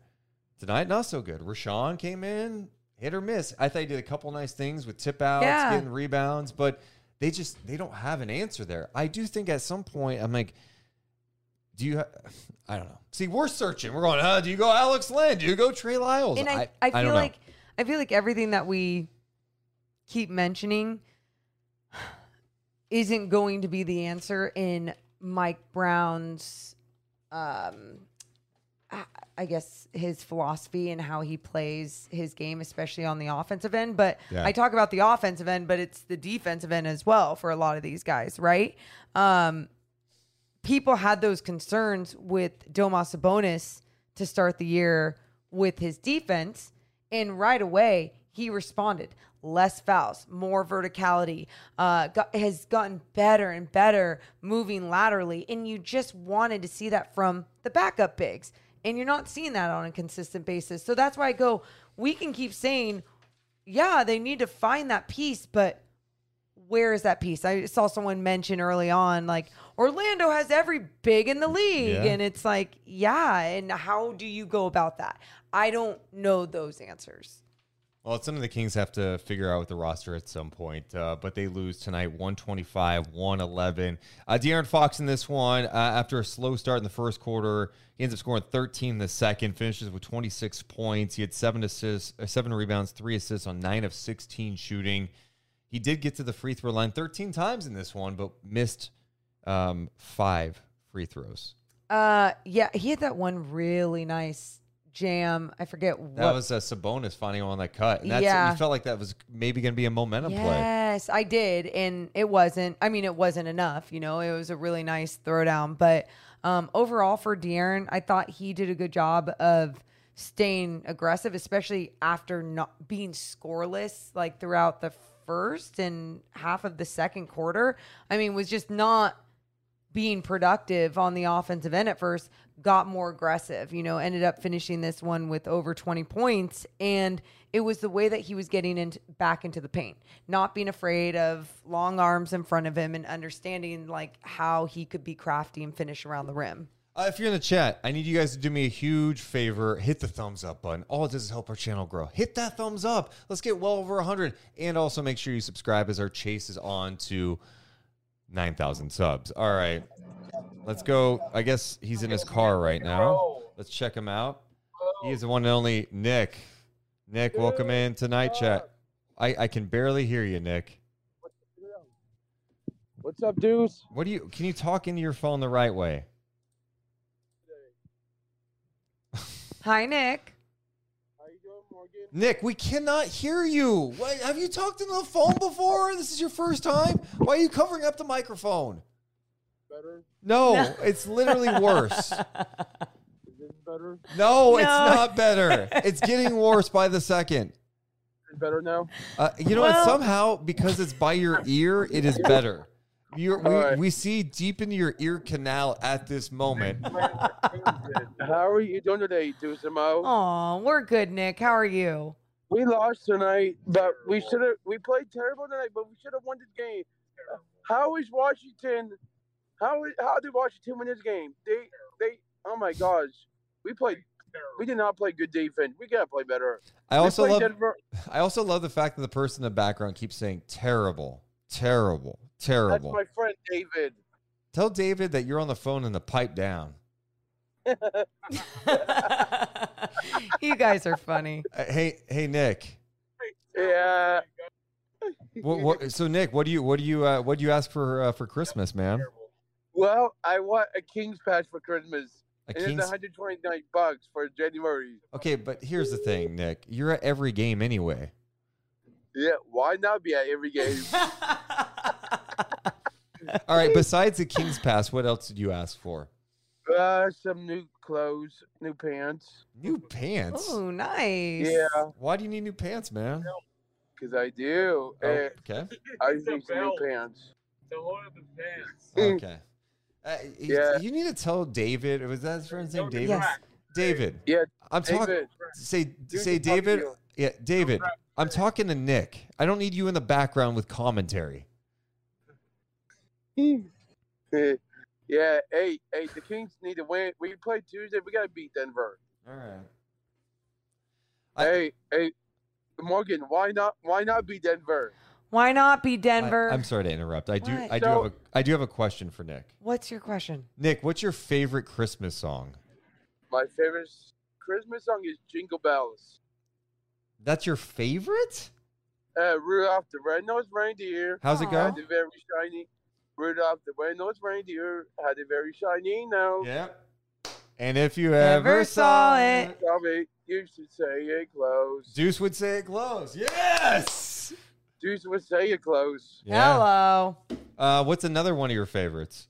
S2: Tonight, not so good. Richaun came in, hit or miss. I thought he did a couple nice things with tip outs,
S3: Yeah.
S2: getting rebounds, but they just they don't have an answer there. I do think at some point I'm like, do you? Ha- I don't know. See, we're searching. We're going. Uh, do you go Alex Len? Do you go Trey Lyles?
S3: and I, I,
S2: don't
S3: feel
S2: know.
S3: like I feel like everything that we keep mentioning isn't going to be the answer in Mike Brown's um I- I guess his philosophy and how he plays his game, especially on the offensive end. But
S2: Yeah.
S3: I talk about the offensive end, but it's the defensive end as well for a lot of these guys, right? Um, people had those concerns with Domas Sabonis to start the year with his defense, and right away he responded. Less fouls, more verticality, uh, got, has gotten better and better moving laterally, and you just wanted to see that from the backup bigs, and you're not seeing that on a consistent basis. So that's why I go. We can keep saying, yeah, they need to find that piece, but where is that piece? I saw someone mention early on, like Orlando has every big in the league,
S2: Yeah.
S3: and it's like, yeah, and how do you go about that? I don't know those answers.
S2: Well, it's something the Kings have to figure out with the roster at some point, uh, but they lose tonight 125 111. Uh, De'Aaron Fox in this one, uh, after a slow start in the first quarter, he ends up scoring 13 in the second, finishes with 26 points. He had seven assists, uh, seven rebounds, three assists on nine of 16 shooting. He did get to the free throw line 13 times in this one, but missed um, five free throws.
S3: Uh, yeah, he had that one really nice jam. I forget what.
S2: That was a Sabonis finding on that cut. And that's,
S3: Yeah.
S2: You felt like that was maybe going to be a momentum play.
S3: Yes, I did, and it wasn't. I mean, it wasn't enough. You know, it was a really nice throwdown, but um, overall for De'Aaron, I thought he did a good job of staying aggressive, especially after not being scoreless like throughout the first and half of the second quarter. I mean, was just not being productive on the offensive end at first, got more aggressive, you know, ended up finishing this one with over 20 points. And it was the way that he was getting into back into the paint, not being afraid of long arms in front of him and understanding like how he could be crafty and finish around the rim.
S2: Uh, if you're in the chat, I need you guys to do me a huge favor. Hit the thumbs up button. All it does is help our channel grow. Hit that thumbs up. Let's get well over 100. And also make sure you subscribe as our chase is on to 9,000 subs. All right. Let's go. I guess he's in his car right now. Let's check him out. He is the one and only Nick. Nick, welcome in tonight, chat. I, I can barely hear you, Nick.
S8: What's up, dudes?
S2: What do you can you talk into your phone the right way?
S3: Hi, Nick.
S8: How you doing, Morgan?
S2: Nick, we cannot hear you. Why, have you talked into the phone before? This is your first time? Why are you covering up the microphone?
S8: Better?
S2: No, it's literally worse.
S8: Better?
S2: No, it's not better. It's getting worse by the second.
S8: Is it better now?
S2: Uh, you know,
S3: Well-
S2: what? somehow because it's by your ear, it is better. You're, we,
S8: All right.
S2: we see deep into your ear canal at this moment.
S8: How are you doing today, Deuce and Mo?
S3: Oh, we're good, Nick. How are you?
S8: We lost tonight, but we should have. We played terrible tonight, but we should have won this game. How is Washington? How is, how did Washington win this game? They they. Oh my gosh, we played. We did not play good defense. We gotta play better.
S2: I
S8: We
S2: also love
S8: Denver-
S2: I also love the fact that the person in the background keeps saying terrible, terrible, terrible.
S8: That's my friend David.
S2: Tell David that you're on the phone and the pipe down.
S3: you guys are funny.
S2: Uh, hey, hey, Nick.
S8: Yeah.
S2: What, what, so, Nick, what do you, what do you, uh, what do you ask for uh, for Christmas, man?
S8: Well, I want a King's Pass for Christmas.
S2: A
S8: and
S2: King's-
S8: it's 129 bucks for January.
S2: Okay, but here's the thing, Nick. You're at every game anyway.
S8: Yeah, why not be at every game?
S2: All right. Besides the King's Pass, what else did you ask for?
S8: Uh, some new clothes, new pants.
S2: New pants.
S3: Oh, nice.
S8: Yeah,
S2: Why do you need new pants, man?
S8: because I do.
S2: Oh,
S8: Eh,
S2: okay.
S8: I need some new pants.
S2: Okay. Uh,
S8: Yeah.
S2: You need to tell David. Was that his friend's name? David.
S3: Yes.
S2: David.
S8: Yeah,
S2: I'm talking. Say
S8: Dude,
S2: say
S8: to
S2: David.
S8: you.
S2: Yeah, David. I'm talking to Nick. I don't need you in the background with commentary.
S8: Yeah, hey, hey, the Kings need to win. We play Tuesday. We gotta beat Denver.
S2: All right. I-
S8: hey, hey, Morgan, why not? Why not beat Denver?
S3: Why not be Denver?
S2: I, am sorry to interrupt. I do.
S3: What?
S2: I do
S8: So-
S2: have a. I do have a question for Nick.
S3: What's your question?
S2: Nick, what's your favorite Christmas song?
S8: My favorite Christmas song is Jingle Bells.
S2: That's your favorite?
S8: Uh, Rudolph the Red-Nosed Reindeer
S2: How's it
S3: Aw.
S2: go?
S8: had a very shiny. Rudolph the Red-Nosed Reindeer had a very shiny nose.
S2: Yeah. And if you
S3: Never
S2: ever,
S3: saw it.
S8: Tommy, you should say it close.
S2: Deuce would say it close. Yes.
S8: Deuce would say it close.
S3: Hello.
S2: Uh, what's another one of your favorites?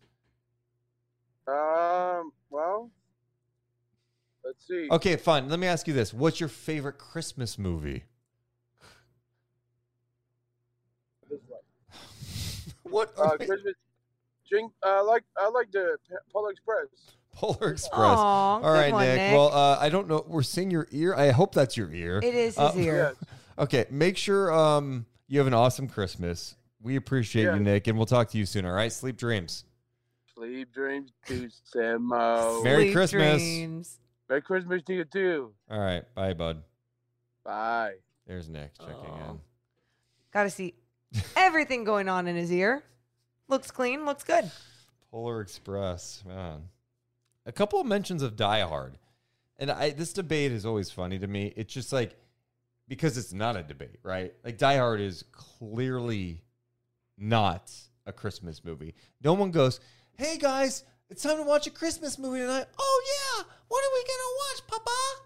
S8: Um, well, let's see.
S2: Okay, fine. Let me ask you this: What's your favorite Christmas movie? what?
S8: Uh, Christmas. Jing, I like I like the Polar Express.
S2: Polar Express.
S3: Aw,
S2: All
S3: good
S2: right,
S3: one,
S2: Nick.
S3: Nick.
S2: Well, uh, I don't know. We're seeing your ear. I hope that's your ear.
S3: It is his
S2: Uh,
S3: ear.
S8: Yes.
S2: Okay, make sure um you have an awesome Christmas. We appreciate
S8: Yeah.
S2: you, Nick, and we'll talk to you soon. All right, sleep dreams.
S8: Sleep dreams to Samo.
S2: Merry
S3: Sweet
S2: Christmas.
S3: dreams.
S8: Merry Christmas to you too.
S2: All right, bye, bud.
S8: Bye.
S2: There's Nick checking
S3: Aw.
S2: in.
S3: Got to see everything going on in his ear. Looks clean. Looks good.
S2: Polar Express, man. A couple of mentions of Die Hard, and I this debate is always funny to me. It's just like because it's not a debate, right? Like Die Hard is clearly not a Christmas movie. No one goes, "Hey guys, it's time to watch a Christmas movie tonight." Oh yeah, what are we gonna watch, Papa?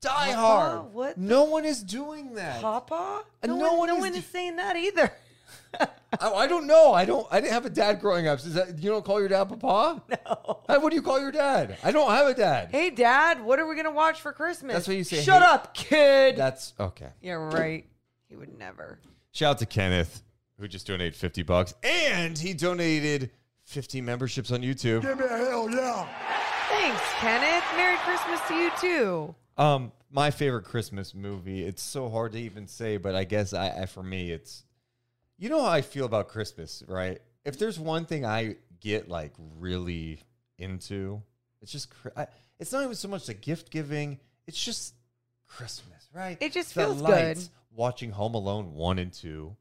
S2: Die
S3: Papa?
S2: Hard.
S3: What
S2: No one is doing that.
S3: Papa? No,
S2: no
S3: one,
S2: one
S3: no
S2: is
S3: one is saying that either.
S2: I, I don't know. I don't. I didn't have a dad growing up. Is that you don't call your dad Papa?
S3: No.
S2: Hey, what do you call your dad? I don't have a dad.
S3: Hey, Dad, what are we gonna watch for Christmas?
S2: That's what you say,
S3: Shut
S2: hey-
S3: up, kid.
S2: That's okay.
S3: yeah, right. He would never.
S2: Shout out to Kenneth, who just donated 50 bucks. And he donated 50 memberships on YouTube.
S6: Give me a hell yeah.
S3: Thanks, Kenneth. Merry Christmas to you too.
S2: Um, my favorite Christmas movie. It's so hard to even say, but I guess I, I for me, it's you know how I feel about Christmas, right? If there's one thing I get like really into, it's just I, it's not even so much the gift giving. It's just Christmas, right?
S3: It just
S2: the
S3: feels
S2: lights,
S3: good.
S2: Watching Home Alone one and two,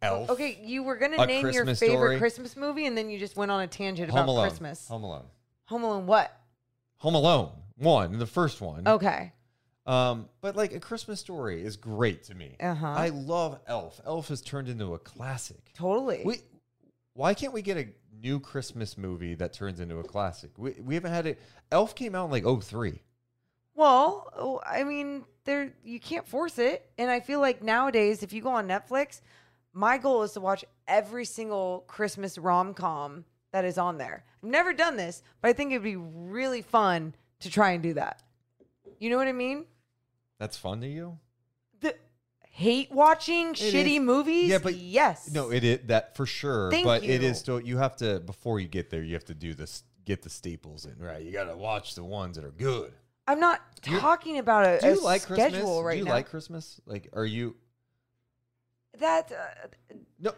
S2: Elf.
S3: Okay, you were gonna
S2: A
S3: name your favorite
S2: Story.
S3: Christmas movie, and then you just went on a tangent
S2: Home
S3: about
S2: Alone.
S3: Christmas.
S2: Home Alone.
S3: Home Alone, what?
S2: Home Alone one, the first one.
S3: Okay.
S2: Um, but like a Christmas story is great to me.
S3: Uh-huh.
S2: I love Elf. Elf has turned into a classic.
S3: Totally.
S2: We, why can't we get a new Christmas movie that turns into a classic? We, we haven't had it. Elf came out in like 03.
S3: Well, oh, I mean, there you can't force it, and I feel like nowadays, if you go on Netflix, my goal is to watch every single Christmas rom com that is on there. I've never done this, but I think it'd be really fun to try and do that. You know what I mean?
S2: That's fun to you?
S3: The hate watching
S2: It
S3: shitty
S2: is.
S3: movies.
S2: Yeah, but
S3: yes,
S2: No, it is that for sure.
S3: Thank
S2: but it
S3: you.
S2: is still you have to before you get there, you have to do this get the staples in, right? You gotta watch the ones that are good.
S3: I'm not
S2: You're-
S3: talking about a,
S2: Do you
S3: a
S2: like
S3: schedule
S2: Christmas?
S3: right
S2: do you
S3: now.
S2: like Christmas? Like are you
S3: that? Uh,
S2: No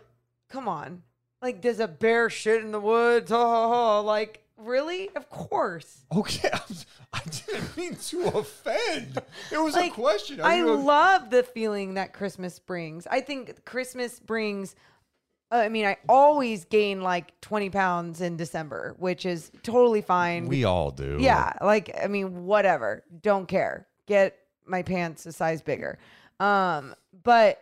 S3: come on. Like, does a bear shit in the woods? Ha. Like, really? Of course.
S2: Okay, I didn't mean to offend. It was
S3: Like,
S2: a question.
S3: I love the feeling that Christmas brings. I think Christmas brings. uh, I mean, I always gain like 20 pounds in December, which is totally fine.
S2: we all do.
S3: Yeah, like I mean, whatever. Don't care. Get my pants a size bigger. Um, but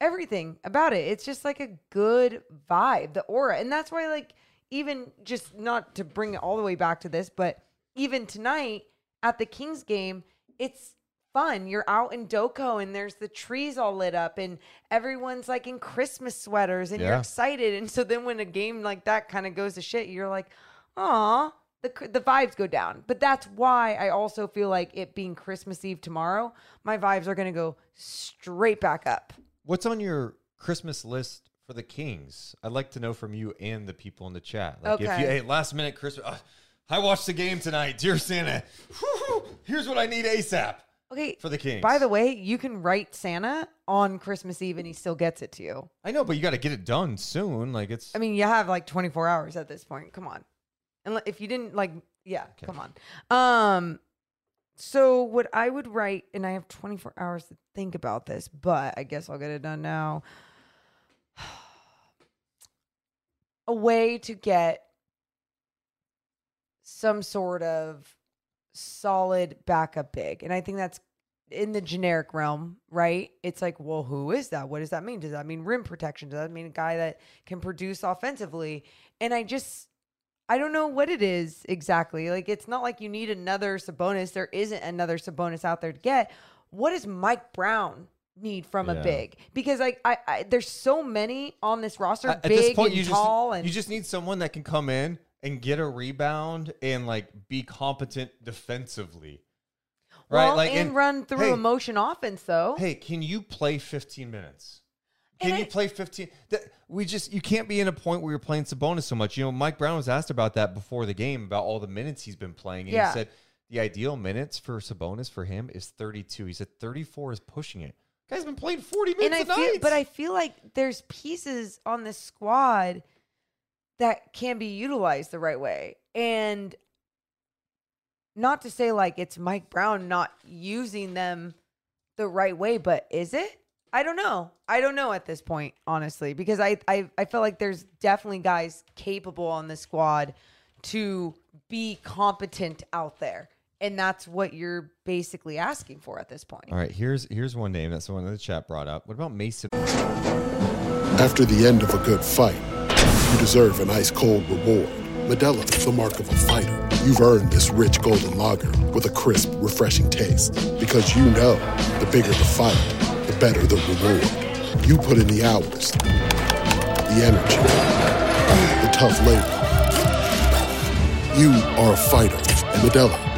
S3: everything about it, it's just like a good vibe, the aura. And that's why like even just not to bring it all the way back to this, but even tonight at the Kings game, it's fun. You're out in DOCO and there's the trees all lit up and everyone's like in Christmas sweaters and you're excited. And so then when a game like that kind of goes to shit, you're like, "Aw, the the vibes go down. But that's why I also feel like it being Christmas Eve tomorrow, my vibes are going to go straight back up.
S2: What's on your Christmas list for the Kings? I'd like to know from you and the people in the chat. Like if you
S3: Okay.
S2: hey, last minute Christmas uh, I watched the game tonight, dear Santa. whew, here's what I need ASAP
S3: Okay.
S2: for the Kings.
S3: By the way, you can write Santa on Christmas Eve and he still gets it to you.
S2: I know, but you got to get it done soon. Like it's
S3: I mean, you have like 24 hours at this point. Come on. And if you didn't like, yeah, come on. Um, so what I would write, and I have 24 hours to think about this, but I guess I'll get it done now. A way to get some sort of solid backup big. And I think that's in the generic realm, right? It's like, well, who is that? What does that mean? Does that mean rim protection? Does that mean a guy that can produce offensively? And I just, I don't know what it is exactly. Like, it's not like you need another Sabonis. There isn't another Sabonis out there to get. What is Mike Brown need from
S2: Yeah.
S3: a big? Because like, I, I there's so many on this roster,
S2: At-
S3: big
S2: point,
S3: and
S2: you
S3: tall,
S2: just
S3: and
S2: you just need someone that can come in and get a rebound and like be competent defensively.
S3: well,
S2: right? Like
S3: and, run through
S2: hey,
S3: a motion offense though.
S2: Hey, can you play 15 minutes? Can
S3: And
S2: you
S3: I-
S2: play 15? That, we just you can't be in a point where you're playing Sabonis so much. You know, Mike Brown was asked about that before the game about all the minutes he's been playing, and
S3: Yeah.
S2: he said the ideal minutes for Sabonis for him is 32. He said 34 is pushing it. Guy's been playing 40
S3: and
S2: minutes
S3: I
S2: a
S3: feel,
S2: night.
S3: but I feel like there's pieces on this squad that can be utilized the right way, and not to say like it's Mike Brown not using them the right way, but is it? I don't know. I don't know at this point, honestly, because I I, I feel like there's definitely guys capable on this squad to be competent out there. And that's what you're basically asking for at this point.
S2: all right, here's here's one name that someone in the chat brought up. What about Mason?
S6: After the end of a good fight, you deserve an ice cold reward. Modelo, the mark of a fighter. You've earned this rich golden lager with a crisp, refreshing taste. Because you know the bigger the fight, the better the reward. You put in the hours, the energy, the tough labor. You are a fighter, and Modelo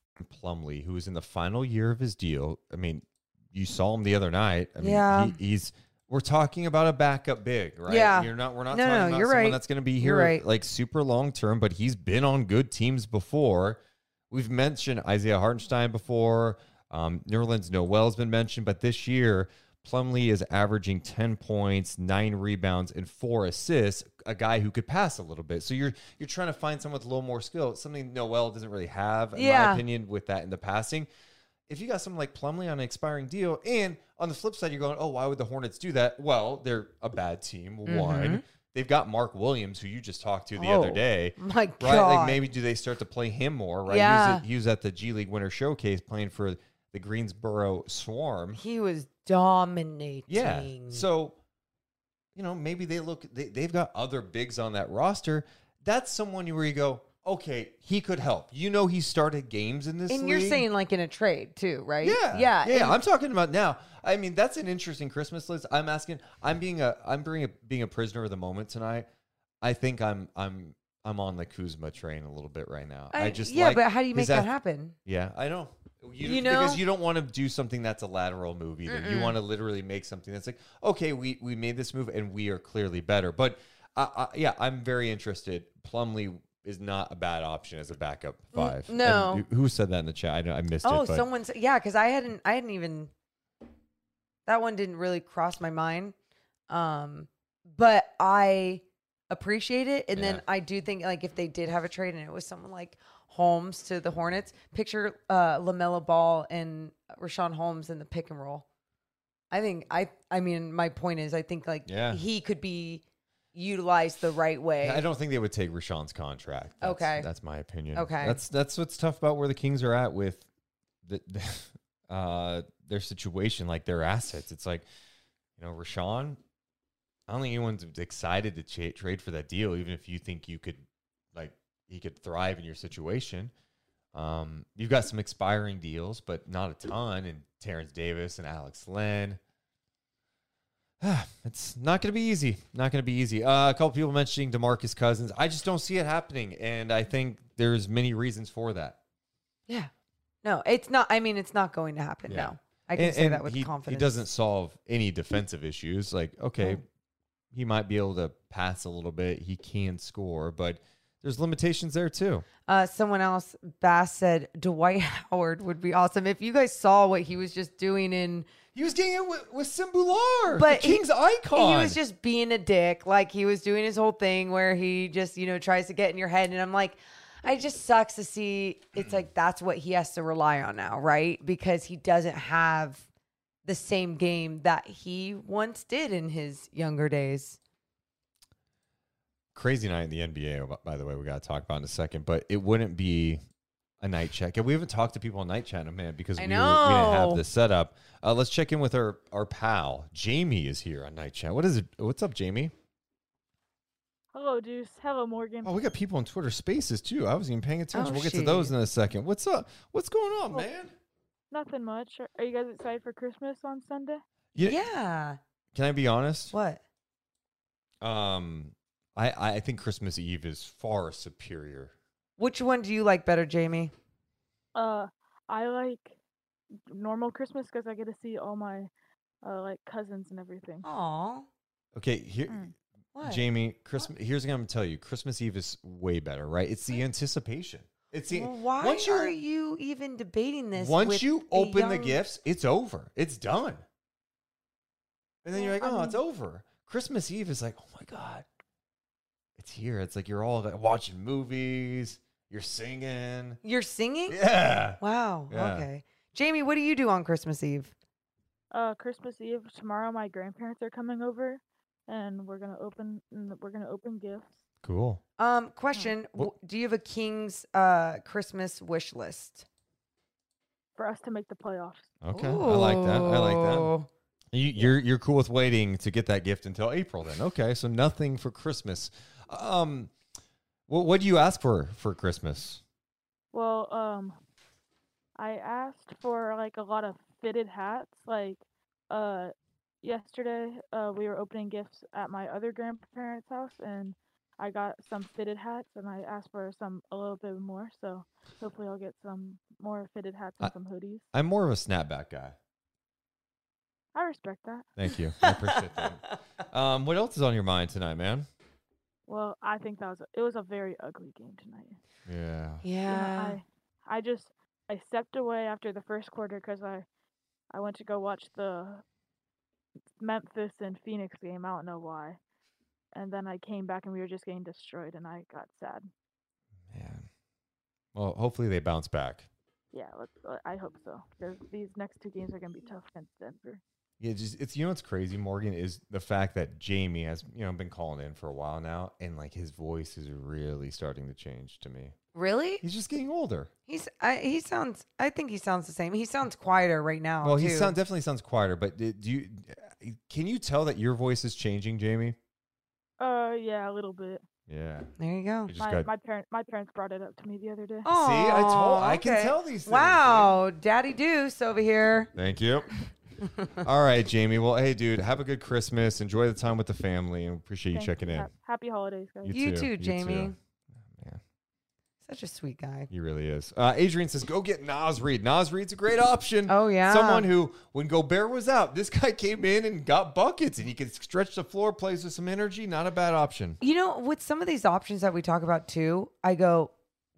S2: Plumlee, who is in the final year of his deal. I mean, you saw him the other night. I mean,
S3: Yeah.
S2: he, he's. We're talking about a backup big, right?
S3: Yeah.
S2: You're not. We're not
S3: No,
S2: talking
S3: no,
S2: about
S3: you're
S2: someone
S3: right.
S2: that's going to be here
S3: right.
S2: like super long term. But he's been on good teams before. We've mentioned Isaiah Hartenstein before. Um, Nerlens Noel's been mentioned, but this year Plumlee is averaging ten points, nine rebounds, and four assists. A guy who could pass a little bit. So you're you're trying to find someone with a little more skill. Something Noel doesn't really have, in my opinion, with that in the passing. If you got someone like Plumlee on an expiring deal, and on the flip side, you're going, oh, why would the Hornets do that? Well, they're a bad team. Mm-hmm. One, they've got Mark Williams, who you just talked to the other
S3: Oh,
S2: day.
S3: my
S2: Right?
S3: God.
S2: Like maybe do they start to play him more? Right? He was
S3: Yeah.
S2: at- He was at the G League Winter Showcase playing for the Greensboro Swarm.
S3: He was dominating.
S2: Yeah. So you know, maybe they look they, they've got other bigs on that roster. That's someone where you go, okay, he could help. You know, he started games in this.
S3: And you're saying like in a trade too, right?
S2: Yeah,
S3: Yeah.
S2: yeah. I'm talking about now. I mean, that's an interesting Christmas list. I'm asking. I'm being a. I'm being a being a prisoner of the moment tonight. I think I'm. I'm. I'm on the Kuzma train a little bit right now. I, just
S3: yeah,
S2: like
S3: but how do you make that happen?
S2: Yeah, I know. You,
S3: You
S2: because you don't want to do something that's a lateral move either. You
S3: Mm-mm.
S2: want to literally make something that's like, okay, we we made this move and we are clearly better. But uh, uh, yeah, I'm very interested. Plumlee is not a bad option as a backup five.
S3: No.
S2: who- who said that in the chat? I, know- I missed
S3: Oh,
S2: it. Oh,
S3: someone said, yeah, because I hadn't, I hadn't even. That one didn't really cross my mind, um, but I appreciate it. And
S2: Yeah.
S3: then I do think like if they did have a trade and it was someone like Holmes to the Hornets, picture uh, LaMelo Ball and Richaun Holmes in the pick and roll. I think I, I mean, my point is, I think like
S2: Yeah.
S3: he could be utilized the right way.
S2: I don't think they would take Richaun's contract. That's,
S3: Okay.
S2: that's my opinion.
S3: Okay.
S2: that's that's what's tough about where the Kings are at with the, the uh, their situation, like their assets. It's like you know, Richaun. I don't think anyone's excited to cha- trade for that deal, even if you think you could, he could thrive in your situation. Um, you've got some expiring deals, but not a ton. And Terrence Davis and Alex Len. it's not going to be easy. Not going to be easy. Uh, a couple people mentioning Demarcus Cousins. I just don't see it happening, and I think there's many reasons for that.
S3: yeah, no, it's not. I mean, it's not going to happen.
S2: Yeah.
S3: No, I can
S2: And-
S3: say
S2: and
S3: that with
S2: he,
S3: confidence.
S2: He doesn't solve any defensive issues. Like, okay,
S3: No.
S2: he might be able to pass a little bit. He can score, but there's limitations there too.
S3: Uh, someone else, Bass said Dwight Howard would be awesome. If you guys saw what he was just doing in,
S2: He was getting it with, with Simbular,
S3: but
S2: the King's
S3: he,
S2: icon.
S3: He was just being a dick. Like he was doing his whole thing where he just, you know, tries to get in your head. And I'm like, it just sucks to see. It's like that's what he has to rely on now, right? Because he doesn't have the same game that he once did in his younger days.
S2: Crazy night in the NBA. By the way, we got to talk about in a second, but it wouldn't be a night check. And we haven't talked to people on night chat in a minute because we, were, we didn't have this set up. Uh, let's check in with our our pal Jamie is here on night chat. What is it? What's up, Jamie?
S9: Hello, Deuce. Hello, Morgan.
S2: Oh, we got people on Twitter Spaces too. I wasn't even paying attention.
S3: Oh,
S2: we'll get to those in a second. What's up? What's going on,
S9: Oh.
S2: man?
S9: Nothing much. Are- Are you guys excited for Christmas on Sunday?
S2: You-
S3: Yeah.
S2: Can I be honest?
S3: What?
S2: Um, I I think Christmas Eve is far superior.
S3: Which one do you like better, Jamie?
S9: Uh, I like normal Christmas because I get to see all my uh like cousins and everything.
S3: Aw.
S2: Okay, here,
S9: Mm.
S3: What?
S2: Jamie. Christmas. Here's what I'm gonna tell you. Christmas Eve is way better, right? It's the anticipation. It's the
S3: Well, why
S2: once you
S3: are you even debating this?
S2: once
S3: with
S2: you
S3: a
S2: open the
S3: young-
S2: gifts, it's over. It's done. And then you're like,
S9: Well, I
S2: oh, it's over. Christmas Eve is like, oh my god, it's here. It's like you're all like, watching movies. You're singing.
S3: You're singing?
S2: Yeah.
S3: Wow.
S2: Yeah.
S3: Okay. Jamie, what do you do on Christmas Eve?
S9: Uh, Christmas Eve tomorrow, my grandparents are coming over, and we're gonna open we're gonna open gifts.
S2: Cool.
S3: Um, question:
S2: What-
S3: Do you have a King's uh Christmas wish list?
S9: for us to make the playoffs.
S2: Okay, I like that. I like that.
S3: Ooh.
S2: You, you're you're cool with waiting to get that gift until April, then? Okay, so nothing for Christmas. Um, what what do you ask for for Christmas?
S9: Well, um, I asked for like a lot of fitted hats. Like, uh, yesterday, uh, we were opening gifts at my other grandparents' house, and I got some fitted hats, and I asked for some a little bit more. So hopefully, I'll get some more fitted hats and
S2: I-
S9: some hoodies.
S2: I'm more of a snapback guy.
S9: I respect that.
S2: Thank you. I appreciate that. Um, what else is on your mind tonight, man?
S9: Well, I think that was a, it was a very ugly game tonight.
S2: Yeah.
S9: You know,
S3: Yeah.
S9: I I just I stepped away after the first quarter because I I went to go watch the Memphis and Phoenix game. I don't know why. And then I came back and we were just getting destroyed, and I got sad.
S2: Man. Well, hopefully they bounce back.
S9: Yeah, let's, I hope so. Because these next two games are gonna be tough against Denver.
S2: Yeah, just it's you know what's crazy, Morgan, is the fact that Jamie has you know been calling in for a while now, and like his voice is really starting to change to me.
S3: Really?
S2: He's just getting older.
S3: He's I, he sounds. I think he sounds the same. He sounds quieter right now.
S2: Well, he
S3: too.
S2: sound, definitely sounds quieter, but do do you can you tell that your voice is changing, Jamie?
S9: Uh, yeah, a little bit.
S2: Yeah.
S3: There you go.
S2: just
S9: My,
S2: got-
S9: my parent my parents brought it up to me the other day.
S2: See, I told- I can tell these things,
S3: Wow, Daddy Deuce over here.
S2: Thank you. All right, Jamie. Well, hey, dude, have a good Christmas. Enjoy the time with the family, and appreciate you
S9: Thanks.
S2: checking in.
S9: Happy holidays, guys.
S3: You,
S2: too,
S3: too,
S2: you
S3: Jamie.
S2: too.
S3: Such a sweet guy.
S2: He really is. Uh, Adrian says, "Go get Naz Reid. Naz Reid's a great option.
S3: Oh, yeah.
S2: someone who, when Gobert was out, this guy came in and got buckets, and he could stretch the floor, plays with some energy. Not a bad option.
S3: You know, with some of these options that we talk about too, I go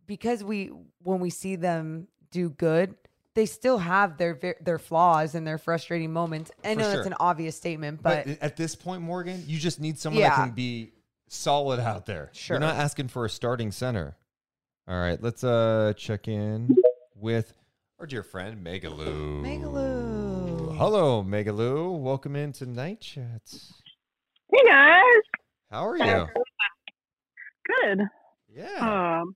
S3: because we when we see them do good, they still have their their flaws and their frustrating moments. I know
S2: sure.
S3: that's an obvious statement,
S2: But,
S3: but,
S2: at this point, Morgan, you just need someone
S3: Yeah.
S2: that can be solid out there.
S3: Sure.
S2: You're not asking for a starting center. All right, let's uh check in with our dear friend Megaloo.
S3: Megaloo.
S2: Hello, Megaloo. Welcome into Night Chats.
S10: Hey guys.
S2: How are you?
S10: Good.
S2: Yeah.
S10: Um,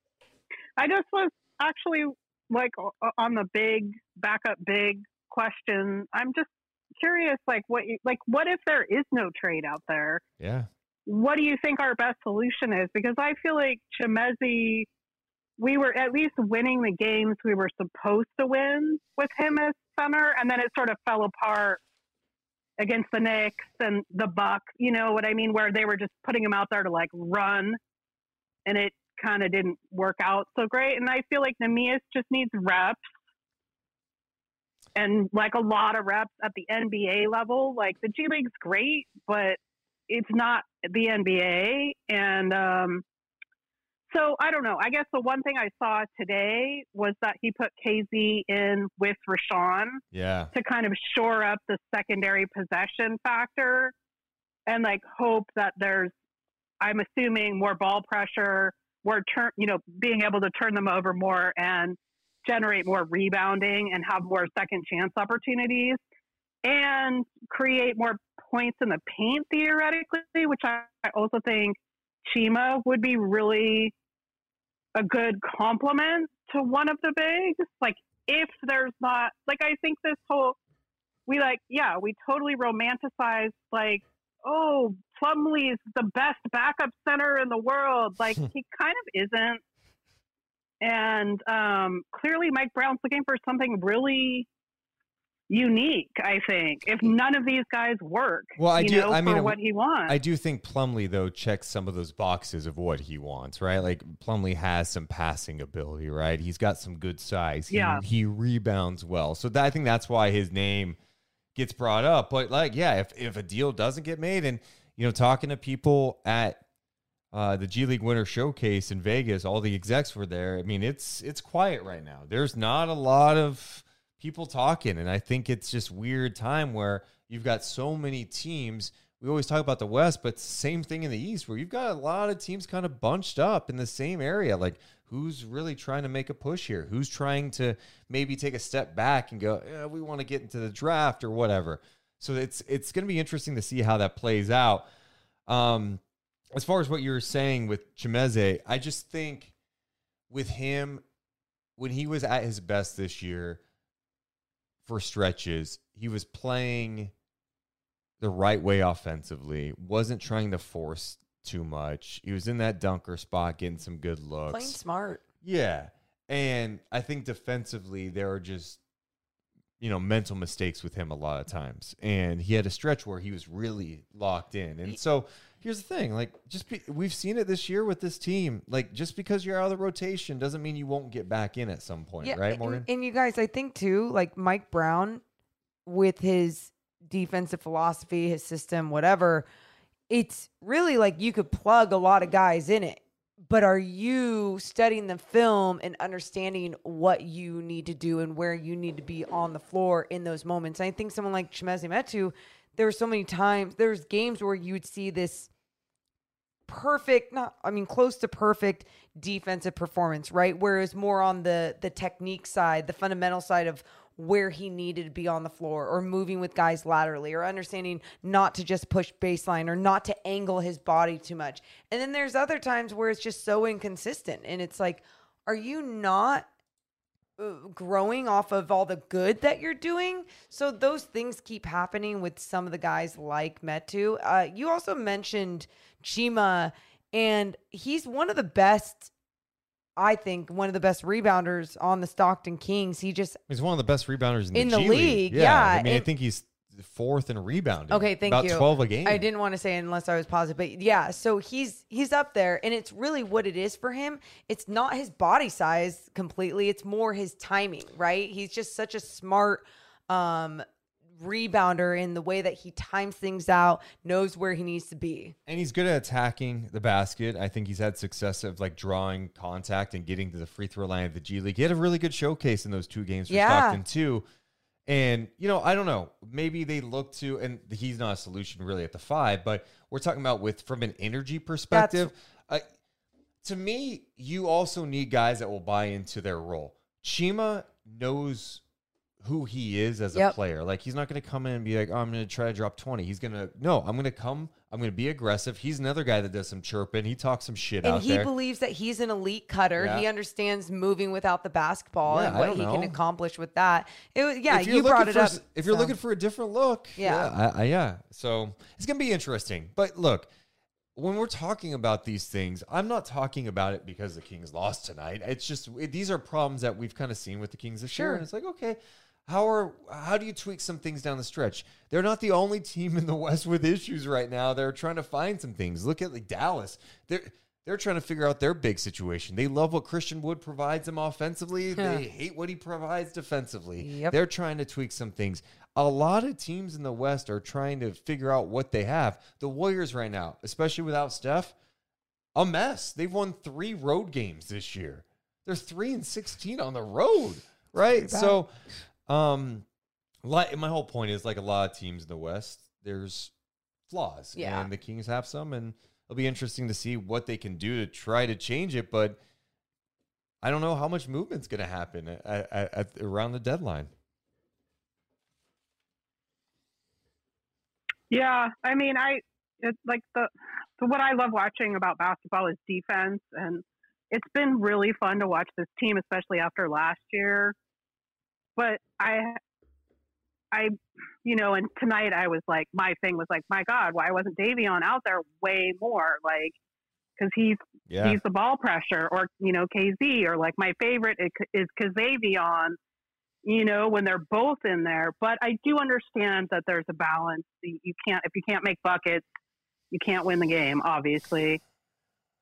S10: I just was actually like on the big backup big question. I'm just curious, like what, like what if there is no trade out there?
S2: Yeah.
S10: What do you think our best solution is? Because I feel like Chimezie, we were at least winning the games we were supposed to win with him as center, and then it sort of fell apart against the Knicks and the Bucks. You know what I mean? Where they were just putting him out there to like run, and it kind of didn't work out so great. And I feel like Neemias just needs reps. And like a lot of reps at the NBA level, like the G League's great, but it's not the NBA. And um, so I don't know. I guess the one thing I saw today was that he put KZ in with Richaun
S2: Yeah.
S10: to kind of shore up the secondary possession factor and like hope that there's I'm assuming more ball pressure, more turn you know, being able to turn them over more and generate more rebounding and have more second chance opportunities and create more points in the paint theoretically, which I, I also think Chima would be really a good complement to one of the bigs. Like if there's not like I think this whole we like yeah, we totally romanticize like, oh, Plumlee's the best backup center in the world. Like he kind of isn't. And um, clearly Mike Brown's looking for something really unique, I think. If none of these guys work,
S2: Well, I
S10: you
S2: do.
S10: know,
S2: I mean,
S10: what he wants.
S2: I do think Plumlee though checks some of those boxes of what he wants, right? Like Plumlee has some passing ability, right? He's got some good size. He,
S10: Yeah.
S2: he rebounds well, so that, I think that's why his name gets brought up. But like, yeah, if if a deal doesn't get made, and you know, talking to people at uh, the G League Winter Showcase in Vegas, all the execs were there. I mean, it's it's quiet right now. There's not a lot of people talking, and I think it's just weird time where you've got so many teams. We always talk about the West, but same thing in the East, where you've got a lot of teams kind of bunched up in the same area. Like, who's really trying to make a push here? Who's trying to maybe take a step back and go, we want to get into the draft or whatever. So it's it's going to be interesting to see how that plays out. Um, as far as what you were saying with Chimezie, I just think with him, when he was at his best this year for stretches, he was playing the right way offensively, wasn't trying to force too much. He was in that dunker spot, getting some good looks.
S3: Playing smart.
S2: Yeah. And I think defensively, there are just, you know, mental mistakes with him a lot of times. And he had a stretch where he was really locked in. And so here's the thing like, just be, we've seen it this year with this team. Like, just because you're out of the rotation doesn't mean you won't get back in at some point, right,
S3: and-
S2: Morgan?
S3: And, you guys, I think too, like Mike Brown with his defensive philosophy, his system, whatever, it's really like you could plug a lot of guys in it. But are you studying the film and understanding what you need to do and where you need to be on the floor in those moments? I think someone like Chimezie Metu, there were so many times, there's games where you would see this perfect not i mean close to perfect defensive performance right whereas more on the the technique side the fundamental side of where he needed to be on the floor or moving with guys laterally or understanding not to just push baseline or not to angle his body too much and then there's other times where it's just so inconsistent and it's like are you not uh, growing off of all the good that you're doing. So those things keep happening with some of the guys like Metu. Uh, you also mentioned Chima, and he's one of the best. I think one of the best rebounders on the Stockton Kings. He just
S2: He's one of the best rebounders in the,
S3: In the
S2: G
S3: league,
S2: Yeah,
S3: yeah,
S2: I mean, I think he's fourth in rebounding.
S3: Okay, thank
S2: About
S3: you.
S2: twelve a game.
S3: I didn't want to say unless I was positive, but yeah, so he's he's up there and it's really what it is for him. It's not his body size completely, it's more his timing, right? He's just such a smart um rebounder in the way that he times things out, knows where he needs to be.
S2: And he's good at attacking the basket. I think he's had success of like drawing contact and getting to the free throw line of the G League. He had a really good showcase in those two games for
S3: Yeah.
S2: Stockton too. And you know, I don't know. Maybe they look to, and he's not a solution really at the five, but we're talking about with from an energy perspective. Uh, to me, you also need guys that will buy into their role. Chima knows who he is as a player. Like he's not going to come in and be like, "Oh, I'm going to try to drop 20." He's going to no, I'm going to come, I'm going to be aggressive. He's another guy that does some chirping. He talks some shit
S3: And
S2: out
S3: he
S2: there.
S3: believes that he's an elite cutter.
S2: Yeah.
S3: He understands moving without the basketball
S2: Yeah,
S3: and what he can accomplish with that. It was yeah,
S2: you're
S3: brought it
S2: for
S3: up.
S2: If you're
S3: so.
S2: looking for a different look,
S3: Yeah.
S2: yeah, I, I, yeah. So it's gonna be interesting. But look, when we're talking about these things, I'm not talking about it because the Kings lost tonight. It's just it, these are problems that we've kind of seen with the Kings this year, and it's like okay. How are how do you tweak some things down the stretch? They're not the only team in the West with issues right now. They're trying to find some things. Look at like Dallas. They're they're trying to figure out their big situation. They love what Christian Wood provides them offensively. They hate what he provides defensively.
S3: Yep.
S2: They're trying to tweak some things. A lot of teams in the West are trying to figure out what they have. The Warriors right now, especially without Steph, a mess. They've won three road games this year. They're three and sixteen on the road, right? So, um, like my whole point is like a lot of teams in the West, there's flaws,
S3: Yeah.
S2: and the Kings have some, and it'll be interesting to see what they can do to try to change it. But I don't know how much movement's going to happen at, at, at around the deadline.
S10: Yeah, I mean, I it's like the so what I love watching about basketball is defense, and it's been really fun to watch this team, especially after last year. But I, I, you know, and tonight I was like, my thing was like, my God, why wasn't Davion out there way more? Like, because he's
S2: Yeah.
S10: he's the ball pressure, or you know, KZ, or like my favorite is, Kazavion you know, when they're both in there. But I do understand that there's a balance. You you can't, if you can't make buckets, you can't win the game, obviously.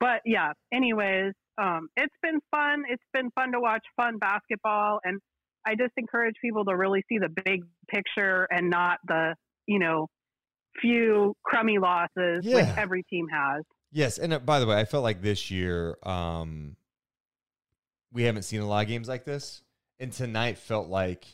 S10: But yeah, anyways, um, it's been fun. It's been fun to watch fun basketball. And I just encourage people to really see the big picture and not the, you know, few crummy losses
S2: Yeah.
S10: which every team has.
S2: Yes, and uh, by the way, I felt like this year um, we haven't seen a lot of games like this, and tonight felt like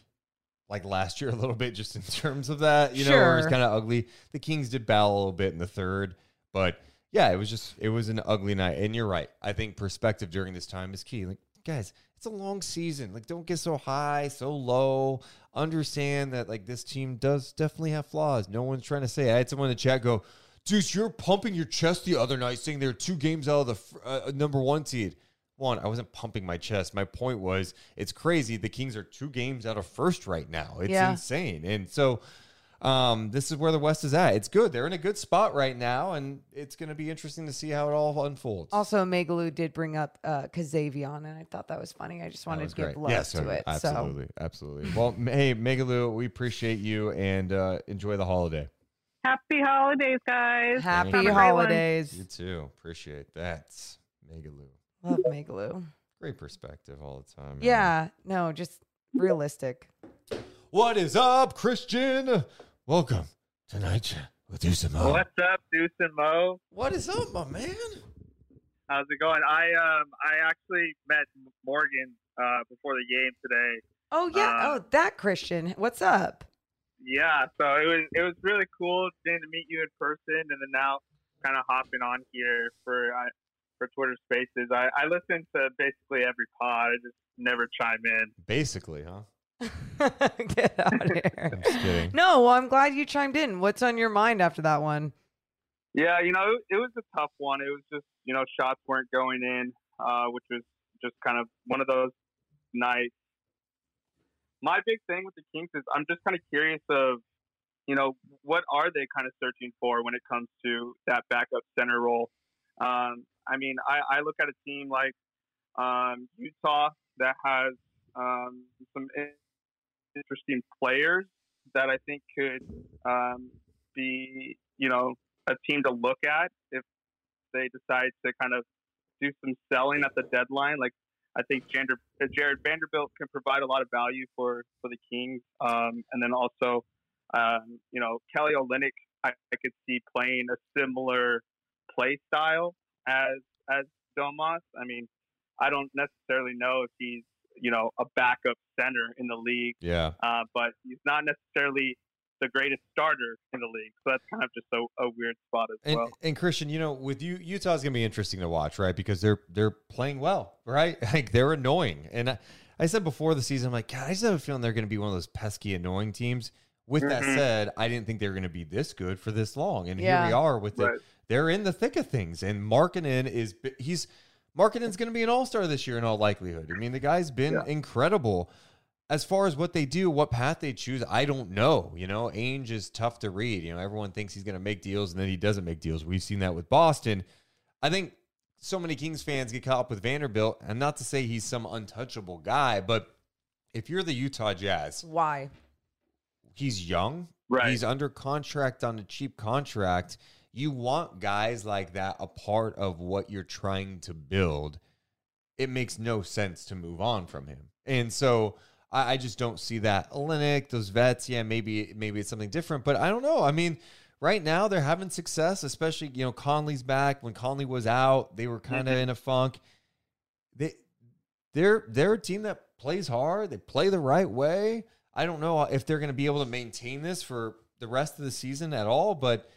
S2: like last year a little bit, just in terms of that. You know, where it was kind of ugly. The Kings did battle a little bit in the third, but yeah, it was just it was an ugly night. And you're right. I think perspective during this time is key. Like guys, it's a long season. Like don't get so high, so low. Understand that like this team does definitely have flaws. No one's trying to say. I had someone in the chat go, Deuce, you're pumping your chest the other night saying they're two games out of the uh, number one seed. One, I wasn't pumping my chest. My point was, it's crazy. The Kings are two games out of first right now. It's
S3: Yeah.
S2: insane. And so, um, this is where the West is at. It's good. They're in a good spot right now, and it's going to be interesting to see how it all unfolds.
S3: Also, Megaloo did bring up uh, Kazavion, and I thought that was funny. I just wanted
S2: was
S3: to give love
S2: Yes,
S3: to it.
S2: Absolutely, absolutely. Well, hey, Megaloo, we appreciate you and uh, enjoy the holiday.
S10: Happy holidays, guys.
S3: Happy
S10: Have a great one.
S3: holidays.
S2: You too. Appreciate that, Megaloo.
S3: Love Megaloo.
S2: Great perspective all the time. man.
S3: Yeah, no, just realistic.
S2: What is up, Christian? Welcome to Night Chat with Deuce and Mo.
S11: What's up, Deuce and Mo?
S2: What is up, my man?
S11: How's it going? I um I actually met Morgan uh before the game today.
S3: Oh yeah.
S11: Uh,
S3: oh, that Christian. What's up?
S11: Yeah, so it was it was really cool getting to meet you in person, and then now kind of hopping on here for uh, for Twitter Spaces. I I listen to basically every pod. I just never chime in.
S2: Basically, huh?
S3: Get out of here.
S2: I'm just kidding.
S3: No, well, I'm glad you chimed in. What's on your mind after that one?
S11: Yeah, you know, it, it was a tough one. It was just, you know, shots weren't going in, uh, which was just kind of one of those nights. my big thing with the Kings is I'm just kind of curious of, you know, what are they kind of searching for when it comes to that backup center role? Um, I mean, I, I look at a team like um, Utah that has um, some in- interesting players that I think could um, be, you know, a team to look at if they decide to kind of do some selling at the deadline. Like I think Jared, Jarred Vanderbilt can provide a lot of value for for the Kings, um, and then also, um, you know, Kelly Olynyk. I, I could see playing a similar play style as as Domas. I mean, I don't necessarily know if he's you know a backup center in the league,
S2: Yeah.
S11: uh, but he's not necessarily the greatest starter in the league. So that's kind of just a, a weird spot as
S2: And,
S11: well.
S2: and Christian, you know, with you, Utah's gonna be interesting to watch, right? Because they're they're playing well, right? Like they're annoying. And I, I said before the season, I'm like, God, I just have a feeling they're gonna be one of those pesky, annoying teams. With that
S11: Mhm.
S2: said, I didn't think they were gonna be this good for this long, and
S3: Yeah.
S2: here we are with
S11: Right.
S2: it. They're in the thick of things, and Markkanen is bi- he's Markkanen's gonna be an all star this year in all likelihood. I mean, the guy's been
S11: Yeah.
S2: incredible. As far as what they do, what path they choose, I don't know. You know, Ainge is tough to read. You know, everyone thinks he's going to make deals and then he doesn't make deals. We've seen that with Boston. I think so many Kings fans get caught up with Vanderbilt, and not to say he's some untouchable guy, but if you're the Utah Jazz,
S3: Why?
S2: he's young.
S11: Right.
S2: He's under contract on a cheap contract. You want guys like that a part of what you're trying to build. It makes no sense to move on from him. And so I, I just don't see that. Olynyk, those vets, yeah, maybe maybe it's something different, but I don't know. I mean, right now they're having success, especially, you know, Conley's back. When Conley was out, they were kind of
S11: Mhm.
S2: in a funk. They they're they're a team that plays hard. They play the right way. I don't know if they're going to be able to maintain this for the rest of the season at all, but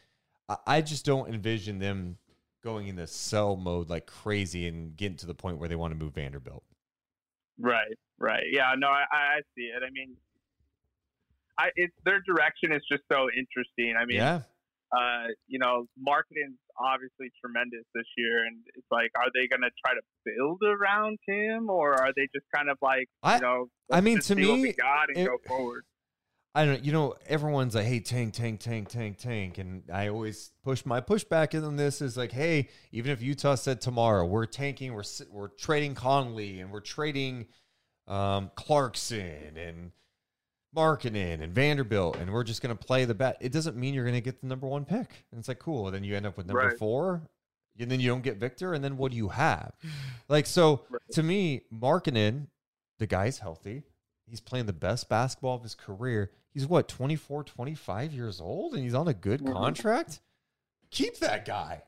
S2: I, I just don't envision them going into sell mode like crazy and getting to the point where they want to move Vanderbilt.
S11: Right, right. Yeah, no, I, I see it. I mean, I it's their direction is just so interesting. I mean,
S2: yeah,
S11: uh, you know, Markkanen's obviously tremendous this year, and it's like, are they going to try to build around him, or are they just kind of like,
S2: I-
S11: you know,
S2: I mean, to
S11: see what we
S2: me,
S11: got and
S2: it-
S11: go forward?
S2: I don't know. You know, everyone's like, hey, tank, tank, tank, tank, tank. And I always push my pushback in on this is like, hey, even if Utah said tomorrow, we're tanking, we're, we're trading Conley and we're trading um, Clarkson and Markkanen and Vanderbilt, and we're just going to play the bet. It doesn't mean you're going to get the number one pick. And it's like, cool. Then you end up with number
S11: Right.
S2: four, and then you don't get Victor, and then what do you have? Like, so to me, Markkanen, the guy's healthy. He's playing the best basketball of his career. He's what, 24, 25 years old, and he's on a good
S11: Mhm.
S2: contract? Keep that guy.